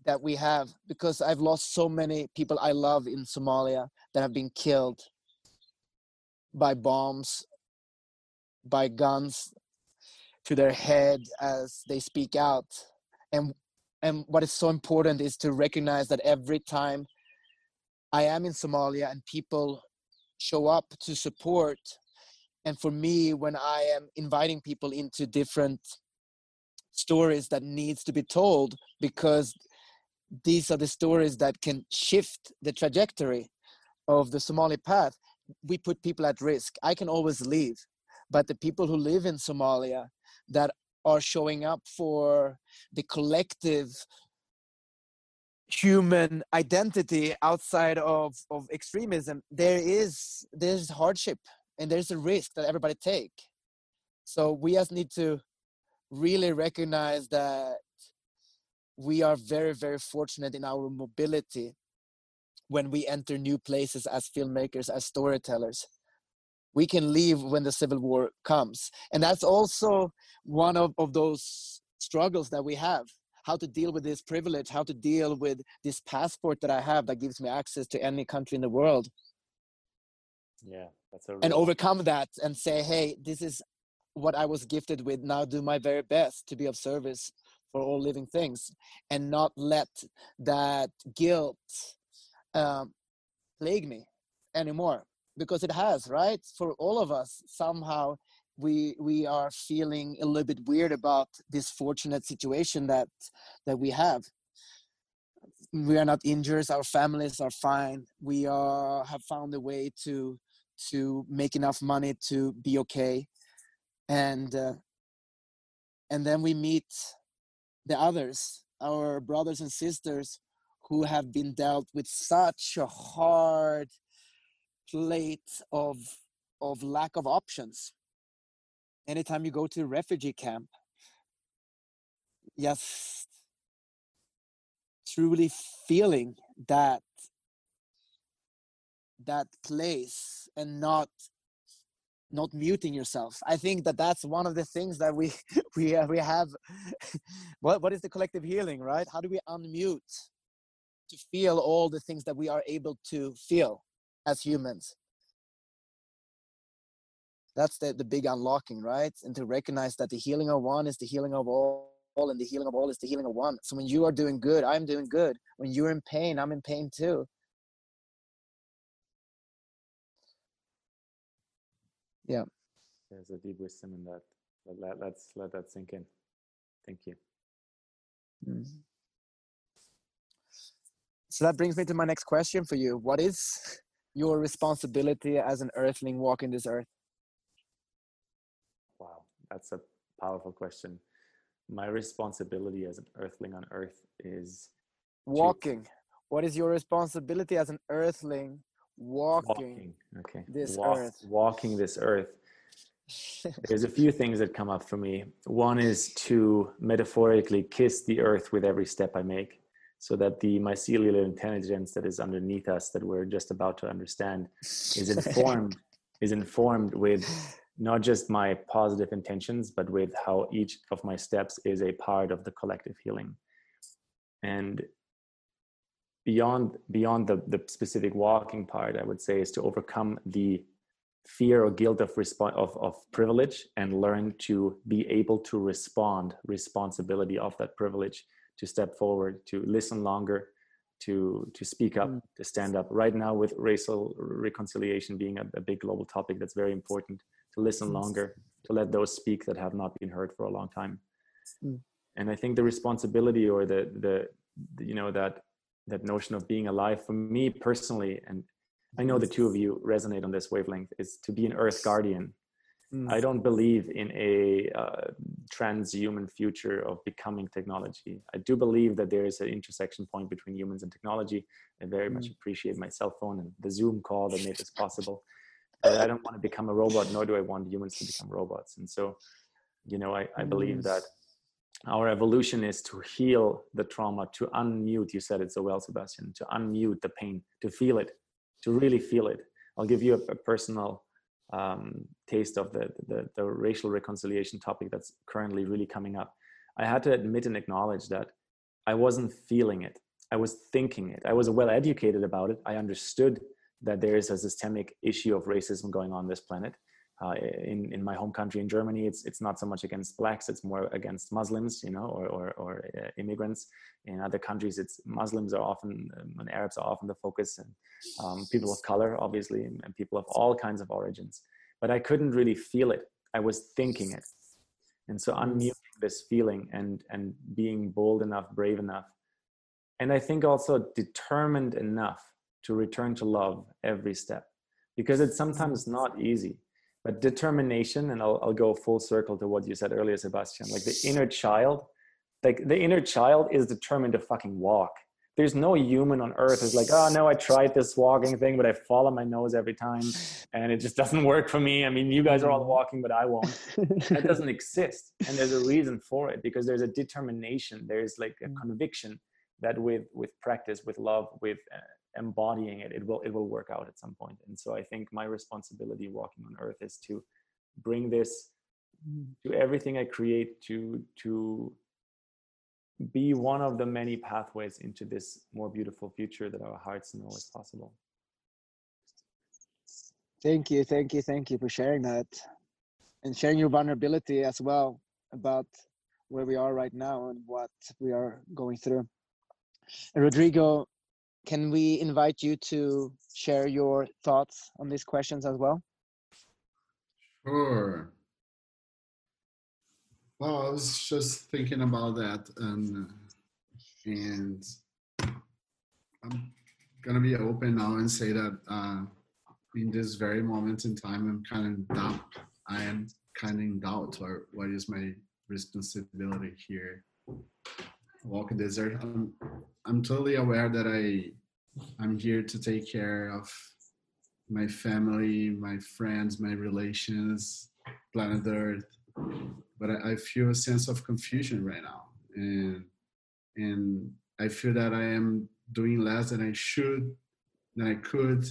that we have because I've lost so many people I love in Somalia that have been killed by bombs, by guns to their head as they speak out. And and what is so important is to recognize that every time I am in Somalia and people show up to support and for me when I am inviting people into different stories that needs to be told because these are the stories that can shift the trajectory of the Somali path. We put people at risk. I can always leave, but the people who live in Somalia that are showing up for the collective human identity outside of, of extremism, there is there's hardship and there's a risk that everybody take. So we just need to really recognize that we are very very fortunate in our mobility when we enter new places as filmmakers as storytellers we can leave when the civil war comes. And that's also one of, of those struggles that we have how to deal with this privilege how to deal with this passport that i have that gives me access to any country in the world. Yeah that's a and overcome that and say hey this is what i was gifted with. Now do my very best to be of service for all living things. And not let that guilt um, plague me anymore because it has right? For all of us somehow we we are feeling a little bit weird about this fortunate situation that that we have. We are not injured our families are fine. We are have found a way to to make enough money to be okay. And uh, and then we meet the others, our brothers and sisters who have been dealt with such a hard plate of of lack of options. Anytime you go to a refugee camp, just truly feeling that that place and not not muting yourself. I think that that's one of the things that we <laughs> we uh, we have <laughs> what what is the collective healing right? How do we unmute to feel all the things that we are able to feel as humans. That's the the big unlocking right? And to recognize that the healing of one is the healing of all and the healing of all is the healing of one. So when you are doing good i'm doing good. When you're in pain i'm in pain too. Yeah. There's a deep wisdom in that. Let, let's let that sink in. Thank you. Mm. so that brings me to my next question for you. What is your responsibility as an earthling walking this earth? Wow that's a powerful question. My responsibility as an earthling on earth is walking. To... what is your responsibility as an earthling walking, walking. okay. this Walk, earth? walking this earth. <laughs> There's a few things that come up for me. One is to metaphorically kiss the earth with every step i make so that the mycelial intelligence that is underneath us that we're just about to understand is <laughs> informed is informed with not just my positive intentions but with how each of my steps is a part of the collective healing. And beyond beyond the, the specific walking part i would say is to overcome the fear or guilt of, resp- of, of privilege and learn to be able to respond responsibility of that privilege to step forward to listen longer to to speak up mm. to stand up. Right now with racial reconciliation being a, a big global topic that's very important to listen longer to let those speak that have not been heard for a long time. Mm. and i think the responsibility or the, the the you know that that notion of being alive for me personally and i know the two of you resonate on this wavelength is to be an earth guardian Mm. I don't believe in a uh, transhuman future of becoming technology. I do believe that there is an intersection point between humans and technology. I very mm. much appreciate my cell phone and the Zoom call that made this possible. <laughs> But I don't want to become a robot, nor do I want humans to become robots. And so, you know, I, I believe that our evolution is to heal the trauma, to unmute, you said it so well, Sebastian, to unmute the pain, to feel it, to really feel it. I'll give you a, a personal um, taste of the, the, the racial reconciliation topic that's currently really coming up. I had to admit and acknowledge that I wasn't feeling it. I was thinking it. I was well educated about it. I understood that there is a systemic issue of racism going on this planet. Uh, in in my home country in Germany, it's it's not so much against blacks; it's more against Muslims, you know, or or, or uh, immigrants. In other countries, it's Muslims are often um, and Arabs are often the focus, and um, people of color, obviously, and people of all kinds of origins. But I couldn't really feel it. I was thinking it, and so unmuting this feeling and and being bold enough, brave enough, and I think also determined enough to return to love every step, because it's sometimes not easy but determination and I'll, I'll go full circle to what you said earlier sebastian like the inner child like the inner child is determined to fucking walk. There's no human on earth who's like oh no i tried this walking thing but i fall on my nose every time and it just doesn't work for me. I mean you guys are all walking but i won't. That doesn't exist and there's a reason for it because there's a determination there's like a mm. conviction that with with practice with love with uh, embodying it, it will it will work out at some point. And so I think my responsibility walking on earth is to bring this to everything I create to to be one of the many pathways into this more beautiful future that our hearts know is possible. Thank you, thank you, thank you for sharing that and sharing your vulnerability as well about where we are right now and what we are going through. Rodrigo, can we invite you to share your thoughts on these questions as well? Sure. Well, I was just thinking about that, and and I'm gonna be open now and say that uh, in this very moment in time, I'm kind of doubt. I am kind of in doubt, or what is my responsibility here? Walking desert. I'm I'm totally aware that I I'm here to take care of my family, my friends, my relations, planet Earth. But I, I feel a sense of confusion right now, and and I feel that I am doing less than I should, than I could,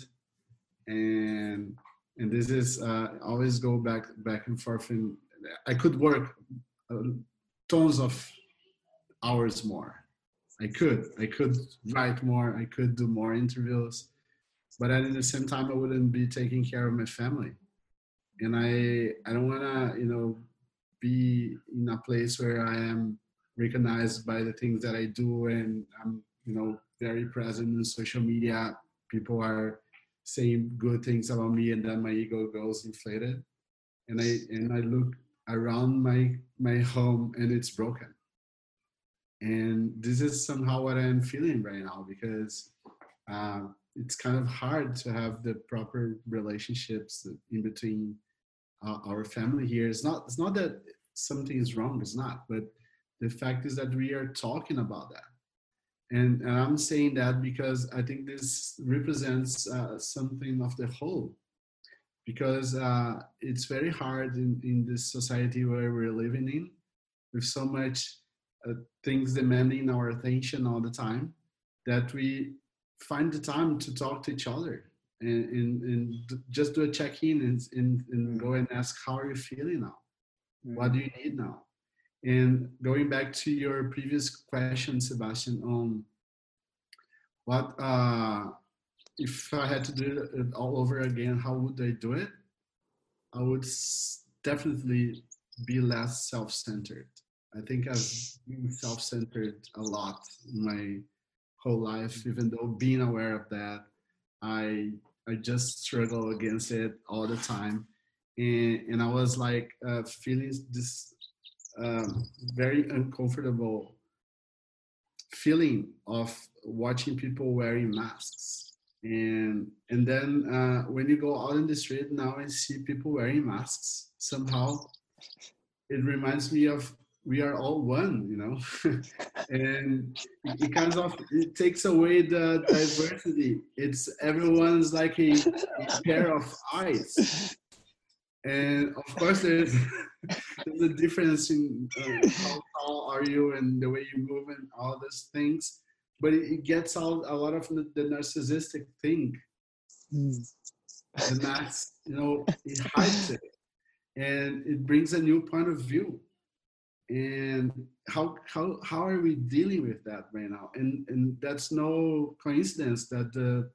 and and this is uh, always go back back and forth. And I could work uh, tons of hours more, I could. I could write more. I could do more interviews, but at the same time, I wouldn't be taking care of my family. And I, I don't want to, you know, be in a place where I am recognized by the things that I do, and I'm, you know, very present in social media. People are saying good things about me, and then my ego goes inflated. And I and I look around my my home, and it's broken and this is somehow what i'm feeling right now because uh, it's kind of hard to have the proper relationships in between uh, our family here. It's not it's not that something is wrong it's not but the fact is that we are talking about that. And, and i'm saying that because i think this represents uh, something of the whole. Because uh, it's very hard in, in this society where we're living in with so much uh, things demanding our attention all the time that we find the time to talk to each other and, and, and just do a check-in and, and, and, go and ask how are you feeling now? What do you need now? And going back to your previous question sebastian on what uh, if i had to do it all over again how would i do it? I would definitely be less self-centered I think I've been self-centered a lot in my whole life, even though being aware of that, I I just struggle against it all the time, and and I was like uh, feeling this um, very uncomfortable feeling of watching people wearing masks, and and then uh, when you go out in the street now and see people wearing masks, somehow it reminds me of we are all one, you know, <laughs> and it kind of it takes away the diversity. It's everyone's like a, a pair of eyes, and of course there's, <laughs> there's a difference in uh, how tall are you and the way you move and all those things, but it, it gets out a lot of the, the narcissistic thing. Mm. And that's you know it hides it, and it brings a new point of view and how how how are we dealing with that right now? And and that's no coincidence that the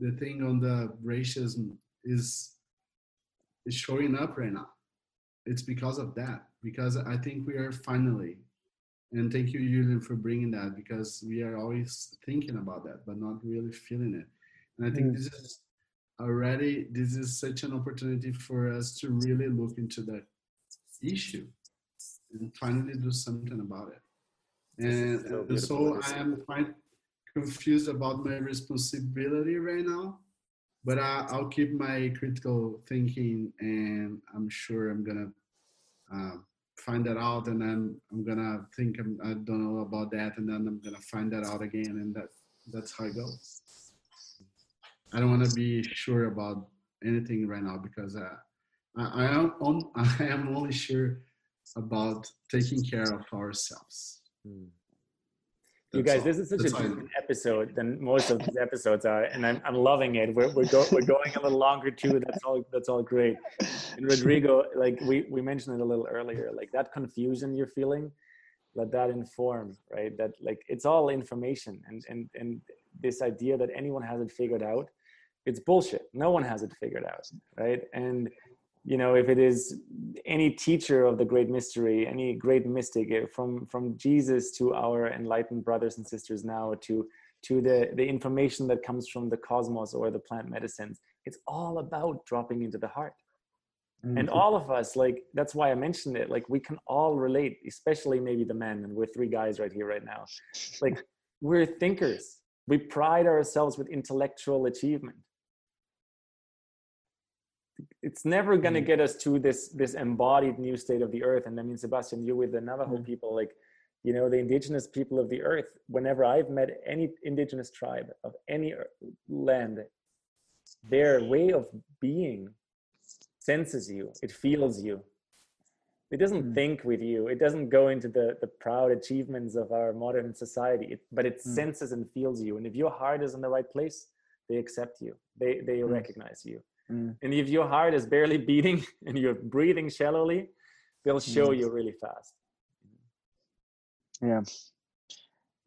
the thing on the racism is is showing up right now. It's because of that because i think we are finally and thank you julian for bringing that because we are always thinking about that but not really feeling it. And i think mm. this is already this is such an opportunity for us to really look into that issue and finally do something about it. And so, so I am quite confused about my responsibility right now, but I, will keep my critical thinking, and I'm sure I'm gonna uh, find that out, and then I'm gonna think I'm, I do not know about that, and then I'm gonna find that out again, and that that's how it goes. I don't want to be sure about anything right now because uh, I, I am <laughs> I am only sure about taking care of ourselves. Hmm. You guys, this is such That's a different episode than most of these episodes are, and I'm, I'm loving it. We're we're, go, we're going a little longer too. That's all. That's all great. And Rodrigo, like we we mentioned it a little earlier, like that confusion you're feeling, let that inform, right? That like it's all information, and and and this idea that anyone has it figured out, it's bullshit. No one has it figured out, right? And you know if it is any teacher of the great mystery any great mystic eh, from from jesus to our enlightened brothers and sisters now to to the the information that comes from the cosmos or the plant medicines it's all about dropping into the heart. Mm-hmm. and all of us like that's why i mentioned it like we can all relate especially maybe the men and we're three guys right here right now. Like we're thinkers. We pride ourselves with intellectual achievement it's never going to mm. get us to this this embodied new state of the earth and i mean sebastian you with the navajo mm. people like you know the indigenous people of the earth whenever i've met any indigenous tribe of any land their way of being senses you it feels you it doesn't mm. think with you it doesn't go into the the proud achievements of our modern society it, but it mm. senses and feels you and if your heart is in the right place they accept you they they mm. recognize you Mm. And if your heart is barely beating <laughs> and you're breathing shallowly, they'll show mm. you really fast. Yeah.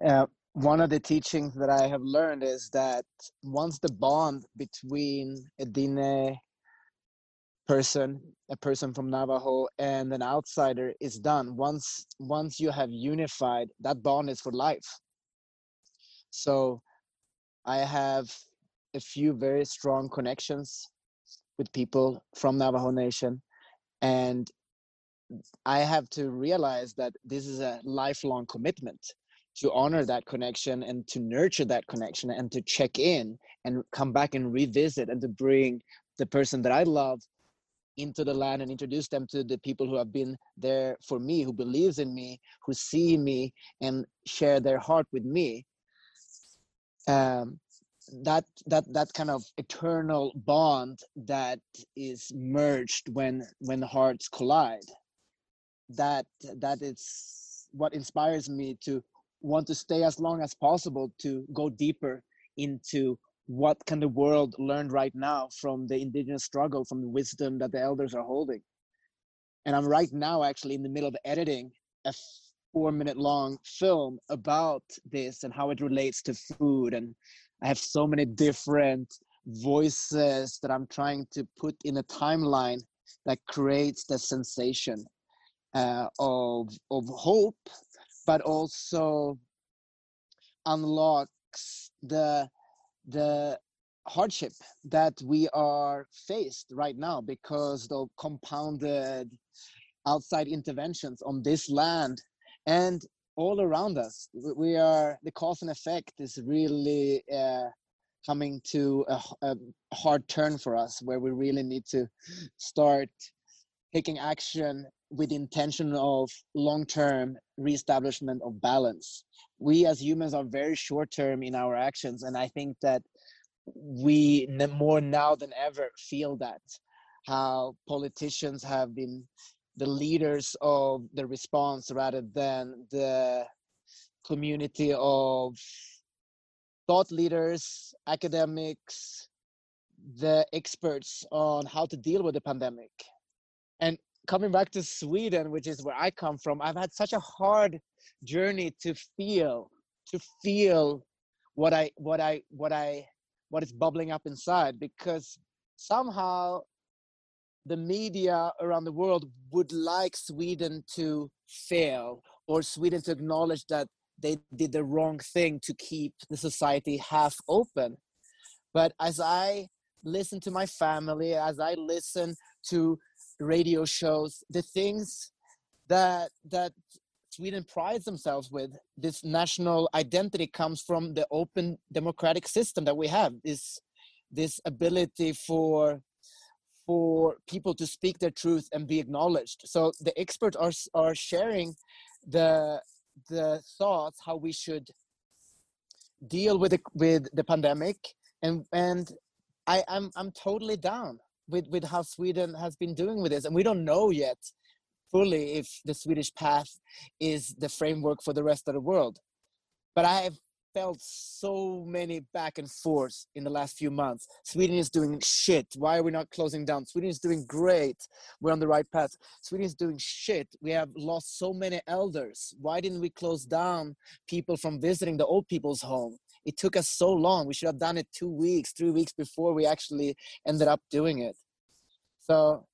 Uh, one of the teachings that I have learned is that once the bond between a Diné person, a person from Navajo, and an outsider is done, once once you have unified, that bond is for life. So I have a few very strong connections with people from Navajo Nation. And I have to realize that this is a lifelong commitment to honor that connection and to nurture that connection and to check in and come back and revisit and to bring the person that I love into the land and introduce them to the people who have been there for me, who believes in me, who see me and share their heart with me. Um, that that that kind of eternal bond that is merged when when hearts collide. That that is what inspires me to want to stay as long as possible to go deeper into what can the world learn right now from the indigenous struggle from the wisdom that the elders are holding. And i'm right now actually in the middle of editing a four minute long film about this and how it relates to food and I have so many different voices that I'm trying to put in a timeline that creates the sensation uh, of of hope, but also unlocks the the hardship that we are faced right now because of compounded outside interventions on this land and all around us. We are the cause and effect is really uh, coming to a, a, hard turn for us, where we really need to start taking action with intention of long-term reestablishment of balance we as humans are very short-term in our actions and i think that we more now than ever feel that how politicians have been the leaders of the response rather than the community of thought leaders academics the experts on how to deal with the pandemic. And coming back to Sweden, which is where I come from, I've had such a hard journey to feel to feel what I what I what I what is bubbling up inside because somehow the media around the world would like Sweden to fail or Sweden to acknowledge that they did the wrong thing to keep the society half open. But as I listen to my family, as I listen to radio shows, the things that that Sweden prides themselves with, this national identity comes from the open democratic system that we have. This this ability for for people to speak their truth and be acknowledged. So the experts are are sharing the the thoughts how we should deal with the with the pandemic and and I, I'm I'm totally down with with how Sweden has been doing with this, and we don't know yet fully if the Swedish path is the framework for the rest of the world. But I have felt so many back and forth in the last few months. Sweden is doing shit. Why are we not closing down? Sweden is doing great. We're on the right path. Sweden is doing shit. We have lost so many elders. Why didn't we close down people from visiting the old people's home? it took us so long we should have done it two weeks three weeks before we actually ended up doing it so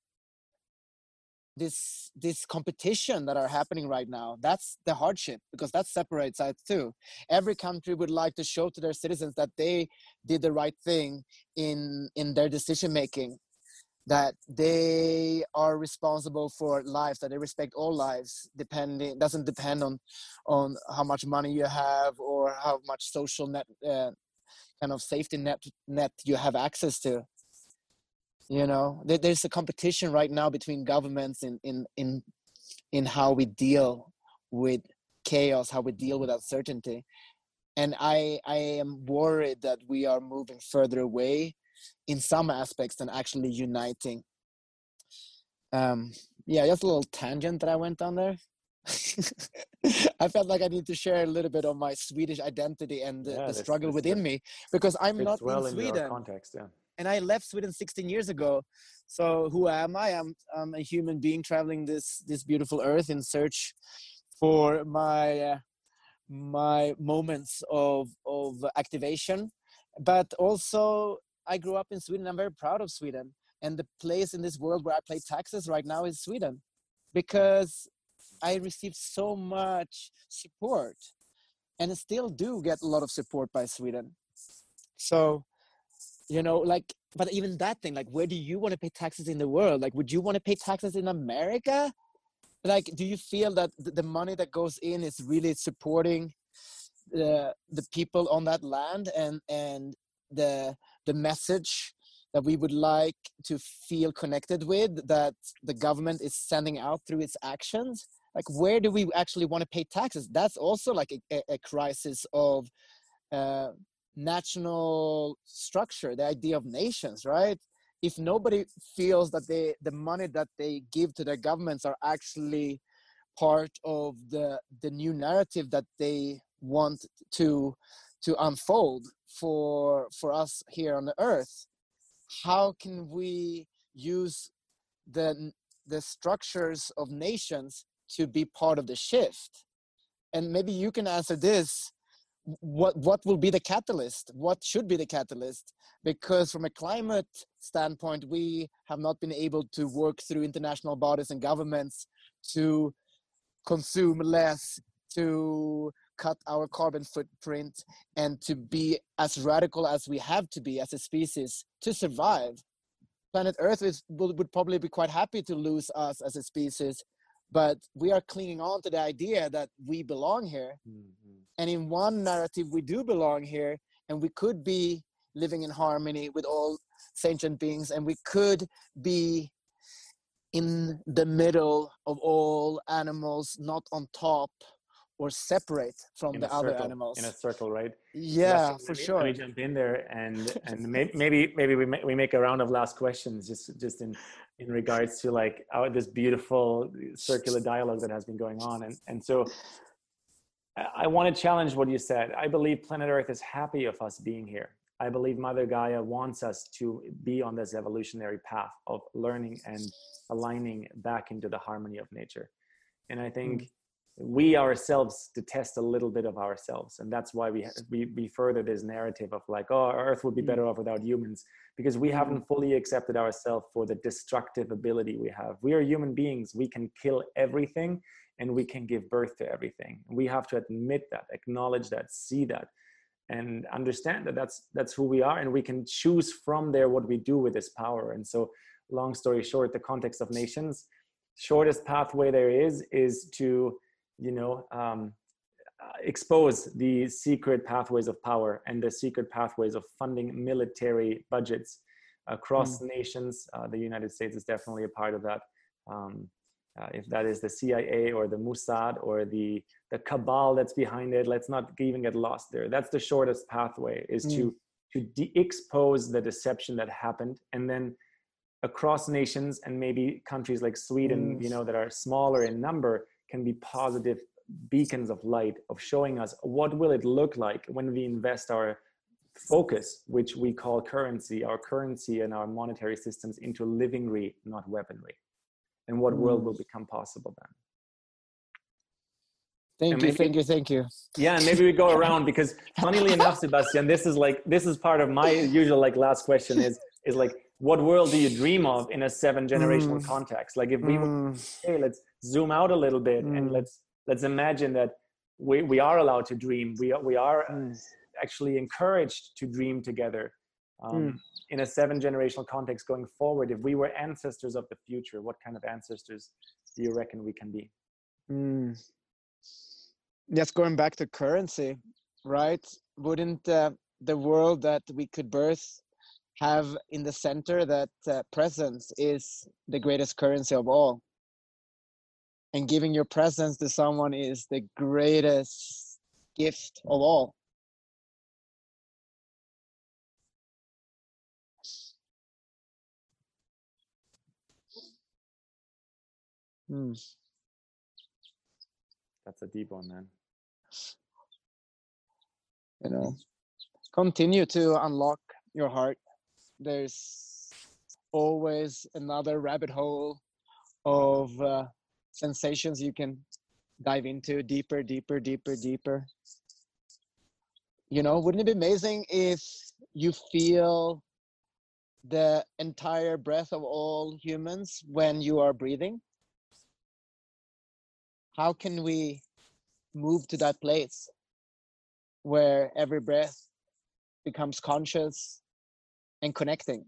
this this competition that are happening right now that's the hardship because that separates us too. Every country would like to show to their citizens that they did the right thing in in their decision making that they are responsible for lives that they respect all lives depending doesn't depend on on how much money you have or how much social net uh, kind of safety net net you have access to you know there, there's a competition right now between governments in in in in how we deal with chaos how we deal with uncertainty and i i am worried that we are moving further away in some aspects than actually uniting. Um, yeah, just a little tangent that I went on there. <laughs> I felt like I need to share a little bit of my Swedish identity and the, yeah, the struggle within me because I'm not well in Sweden. context, yeah. And I left Sweden 16 years ago. So who am I? I'm, I'm a human being traveling this this beautiful earth in search for my uh, my moments of of activation, but also I grew up in Sweden. I'm very proud of Sweden. And the place in this world where I play taxes right now is Sweden because I received so much support and still do get a lot of support by Sweden. So, you know, like, but even that thing, like, where do you want to pay taxes in the world? Like, would you want to pay taxes in America? Like, do you feel that the money that goes in is really supporting the the people on that land and and the the message that we would like to feel connected with that the government is sending out through its actions like where do we actually want to pay taxes that's also like a, a crisis of uh, national structure the idea of nations right? If nobody feels that they the money that they give to their governments are actually part of the the new narrative that they want to to unfold for for us here on the earth how can we use the the structures of nations to be part of the shift? And maybe you can answer this what what will be the catalyst what should be the catalyst because from a climate standpoint we have not been able to work through international bodies and governments to consume less to cut our carbon footprint and to be as radical as we have to be as a species to survive. Planet Earth is, would probably be quite happy to lose us as a species, but we are clinging on to the idea that we belong here. Mm-hmm. And in one narrative, we do belong here, and we could be living in harmony with all sentient beings, and we could be in the middle of all animals, not on top or separate from in the other circle, animals. in a circle, right? yeah, so for let me- sure. Let me jump in there and <laughs> and maybe maybe we make, we make a round of last questions just just in in regards to like our, this beautiful circular dialogue that has been going on and and so I, I want to challenge what you said. I believe planet Earth is happy of us being here. I believe Mother Gaia wants us to be on this evolutionary path of learning and aligning back into the harmony of nature. And I think hmm. We ourselves detest a little bit of ourselves. And that's why we we, we further this narrative of like oh earth would be Mm. better off without humans because we haven't fully accepted ourselves for the destructive ability we have. We are human beings. We can kill everything and we can give birth to everything. We have to admit that acknowledge that see that and understand that that's that's who we are and we can choose from there what we do with this power. And so long story short the context of nations shortest pathway there is is to you know um, uh, expose the secret pathways of power and the secret pathways of funding military budgets across nations. Uh, the united states is definitely a part of that. Um, uh, if that is the cia or the mossad or the the cabal that's behind it let's not even get lost there. That's the shortest pathway is to to de-expose the deception that happened and then across nations and maybe countries like sweden Mm. you know that are smaller in number can be positive beacons of light of showing us what will it look like when we invest our focus which we call currency our currency and our monetary systems into livingry not weaponry and what world Mm. will become possible then Thank you, thank you, thank you. yeah and maybe we go around <laughs> because funnily enough sebastian this is like this is part of my usual like last question is is like what world do you dream of in a seven generational Mm. context like if we were Mm, hey let's zoom out a little bit and Mm. let's let's imagine that we, we are allowed to dream we, are- we are mm, actually encouraged to dream together um, Mm. in a seven generational context going forward if we were ancestors of the future what kind of ancestors do you reckon we can be mm. Yes, going back to currency, right? Wouldn't uh, the world that we could birth have in the center that uh, presence is the greatest currency of all? And giving your presence to someone is the greatest gift of all. Mm. that's a deep one man you know continue to unlock your heart there's always another rabbit hole of uh, sensations you can dive into deeper deeper deeper deeper. You know wouldn't it be amazing if you feel the entire breath of all humans when you are breathing? How can we move to that place where every breath becomes conscious and connecting.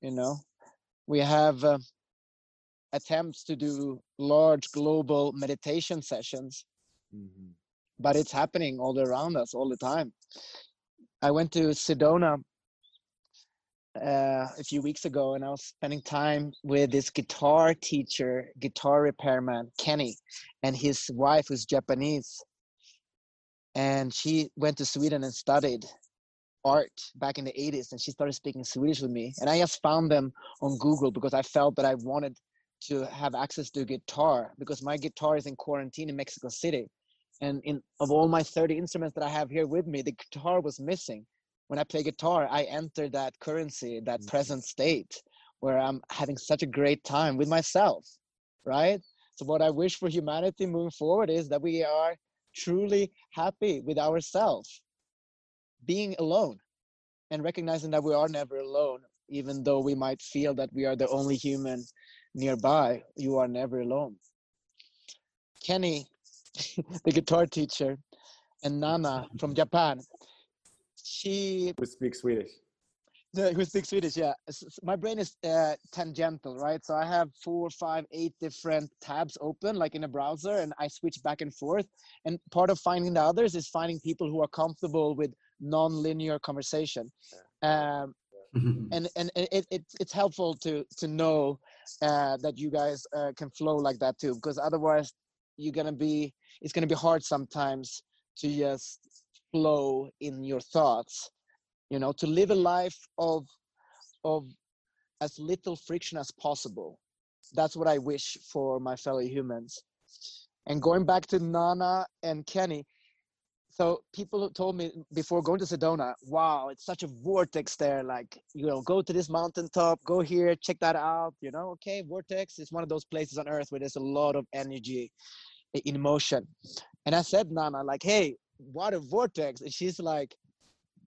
You know we have uh, attempts to do large global meditation sessions. Mhm. but it's happening all around us all the time. I went to sedona uh, a few weeks ago and i was spending time with this guitar teacher guitar repairman kenny and his wife who's japanese. And she went to sweden and studied art back in the 80s and she started speaking swedish with me and i just found them on google because i felt that i wanted to have access to a guitar because my guitar is in quarantine in mexico city and in of all my 30 instruments that i have here with me the guitar was missing. When i play guitar i enter that currency that mm. present state where i'm having such a great time with myself right? So what i wish for humanity moving forward is that we are truly happy with ourselves being alone and recognizing that we are never alone even though we might feel that we are the only human nearby you are never alone kenny <laughs> the guitar teacher and nana <laughs> from japan she who speaks swedish the, who speaks Swedish, yeah. My brain is uh, tangential, right? So I have four, five, eight different tabs open, like in a browser, and I switch back and forth. And part of finding the others is finding people who are comfortable with non-linear conversation. Um, and and it, it it's helpful to to know uh, that you guys uh, can flow like that too because otherwise you're gonna be it's gonna be hard sometimes to just flow in your thoughts. You know to live a life of of as little friction as possible. That's what i wish for my fellow humans. And going back to nana and kenny so people told me before going to sedona wow it's such a vortex there like you know go to this mountaintop go here check that out you know okay vortex is one of those places on earth where there's a lot of energy in motion and i said nana like hey what a vortex and she's like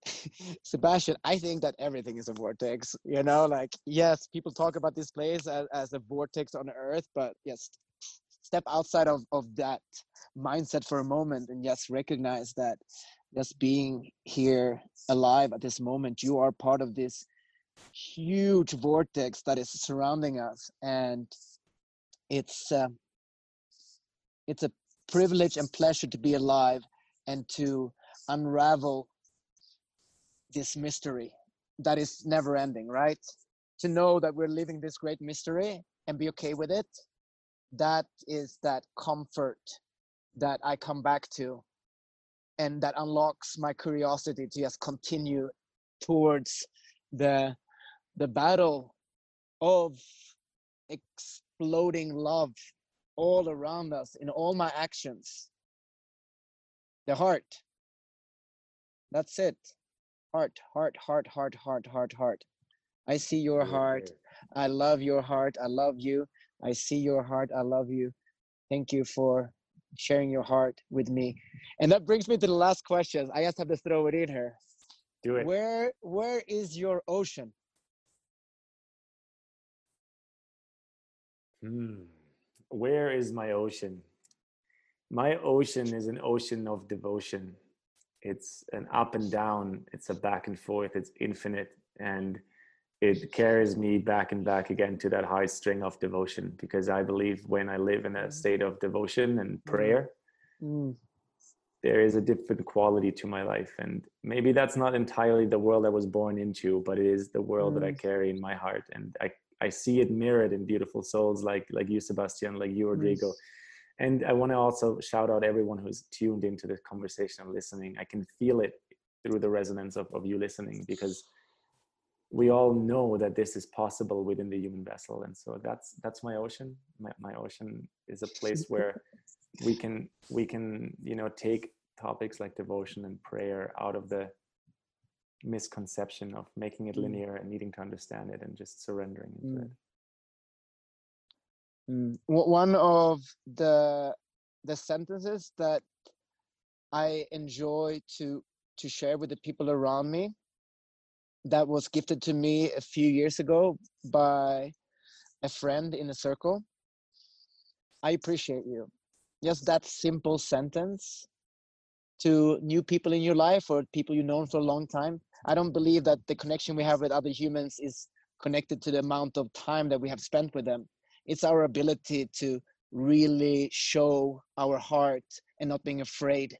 <laughs> Sebastian, I think that everything is a vortex. You know, like yes, people talk about this place as, as a vortex on Earth, but yes, step outside of, of that mindset for a moment and just recognize that just being here alive at this moment, you are part of this huge vortex that is surrounding us, and it's uh, it's a privilege and pleasure to be alive and to unravel this mystery that is never ending, right? To know that we're living this great mystery and be okay with it, that is that comfort that I come back to and that unlocks my curiosity to just continue towards the the battle of exploding love all around us in all my actions the heart that's it heart, heart, heart, heart, heart, heart, heart. I see your heart. I love your heart. I love you. I see your heart. I love you. Thank you for sharing your heart with me. And that brings me to the last question. I just have to throw it in here. Do it. Where where is your ocean? Hmm. Where is my ocean? My ocean is an ocean of devotion it's an up and down it's a back and forth it's infinite and it carries me back and back again to that high string of devotion because i believe when i live in a mm. state of devotion and mm. prayer mm. there is a different quality to my life and maybe that's not entirely the world i was born into but it is the world mm. that i mm. carry in my heart and i i see it mirrored in beautiful souls like like you sebastian like you rodrigo and i want to also shout out everyone who's tuned into this conversation and listening i can feel it through the resonance of, of you listening because we all know that this is possible within the human vessel and so that's that's my ocean my, my ocean is a place where <laughs> we can we can you know take topics like devotion and prayer out of the misconception of making it mm. linear and needing to understand it and just surrendering into mm. it Mm. One of the the sentences that I enjoy to to share with the people around me that was gifted to me a few years ago by a friend in a circle. I appreciate you. Just that simple sentence to new people in your life or people you've known for a long time. I don't believe that the connection we have with other humans is connected to the amount of time that we have spent with them it's our ability to really show our heart and not being afraid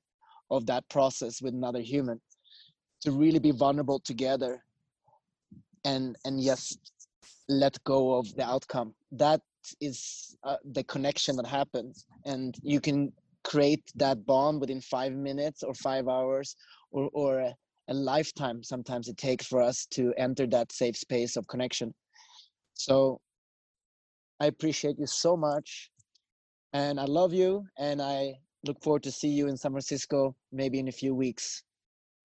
of that process with another human to really be vulnerable together and and yes let go of the outcome that is uh, the connection that happens and you can create that bond within five minutes or five hours or, or a, a lifetime sometimes it takes for us to enter that safe space of connection so I appreciate you so much. And I love you. And I look forward to see you in San Francisco maybe in a few weeks.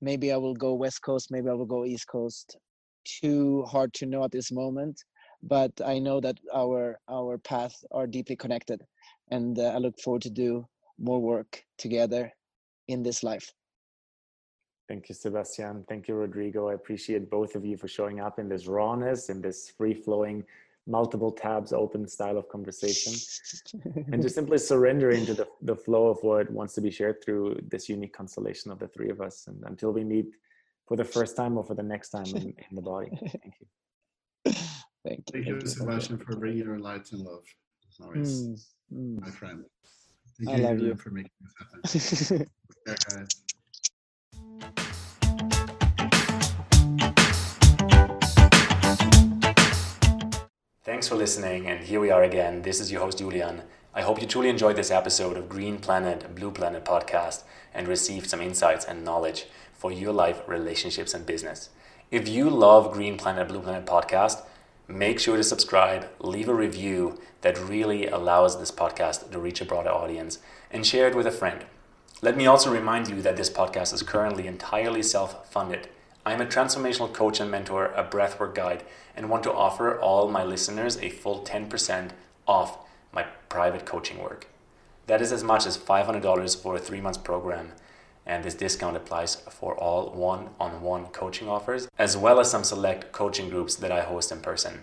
Maybe I will go West Coast, maybe I will go East Coast. Too hard to know at this moment, but I know that our our paths are deeply connected, and uh, I look forward to do more work together in this life. Thank you, Sebastian. Thank you, Rodrigo. I appreciate both of you for showing up in this rawness, in this free flowing multiple tabs open style of conversation and just simply surrendering to the, the flow of what wants to be shared through this unique constellation of the three of us and until we meet for the first time or for the next time in, in the body. Thank you. Thank, <laughs> thank, thank you, you, Sebastian, for bringing your light and love. Always, mm, mm. my friend. Thank I you, love you for making this happen. <laughs> Thanks for listening, and here we are again. This is your host, Julian. I hope you truly enjoyed this episode of Green Planet, Blue Planet podcast and received some insights and knowledge for your life, relationships, and business. If you love Green Planet, Blue Planet podcast, make sure to subscribe, leave a review that really allows this podcast to reach a broader audience, and share it with a friend. Let me also remind you that this podcast is currently entirely self funded. I am a transformational coach and mentor, a breathwork guide, and want to offer all my listeners a full 10% off my private coaching work. That is as much as $500 for a three month program, and this discount applies for all one on one coaching offers, as well as some select coaching groups that I host in person.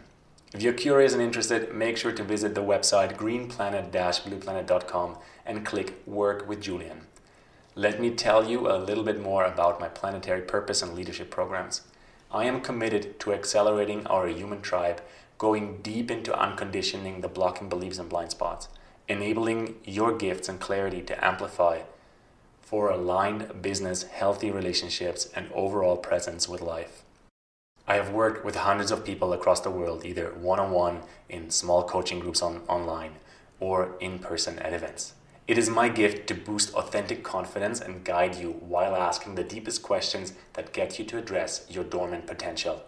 If you're curious and interested, make sure to visit the website greenplanet blueplanet.com and click Work with Julian. Let me tell you a little bit more about my planetary purpose and leadership programs. I am committed to accelerating our human tribe, going deep into unconditioning the blocking beliefs and blind spots, enabling your gifts and clarity to amplify for aligned business, healthy relationships, and overall presence with life. I have worked with hundreds of people across the world, either one on one in small coaching groups on, online or in person at events. It is my gift to boost authentic confidence and guide you while asking the deepest questions that get you to address your dormant potential.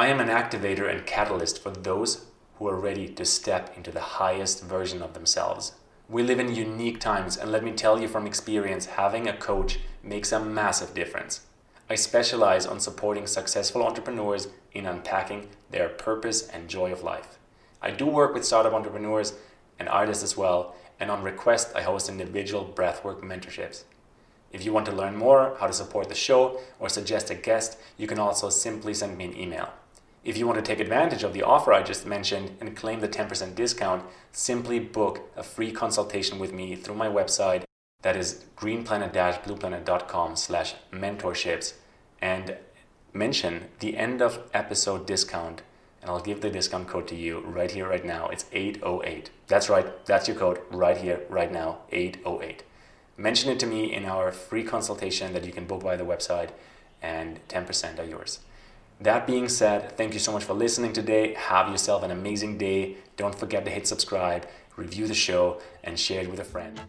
I am an activator and catalyst for those who are ready to step into the highest version of themselves. We live in unique times, and let me tell you from experience, having a coach makes a massive difference. I specialize on supporting successful entrepreneurs in unpacking their purpose and joy of life. I do work with startup entrepreneurs and artists as well, and on request, I host individual breathwork mentorships. If you want to learn more how to support the show or suggest a guest, you can also simply send me an email. If you want to take advantage of the offer I just mentioned and claim the 10% discount, simply book a free consultation with me through my website that is greenplanet-blueplanet.com slash mentorships and mention the end of episode discount and I'll give the discount code to you right here, right now. It's 808. That's right, that's your code right here, right now, 808. Mention it to me in our free consultation that you can book by the website, and 10% are yours. That being said, thank you so much for listening today. Have yourself an amazing day. Don't forget to hit subscribe, review the show, and share it with a friend.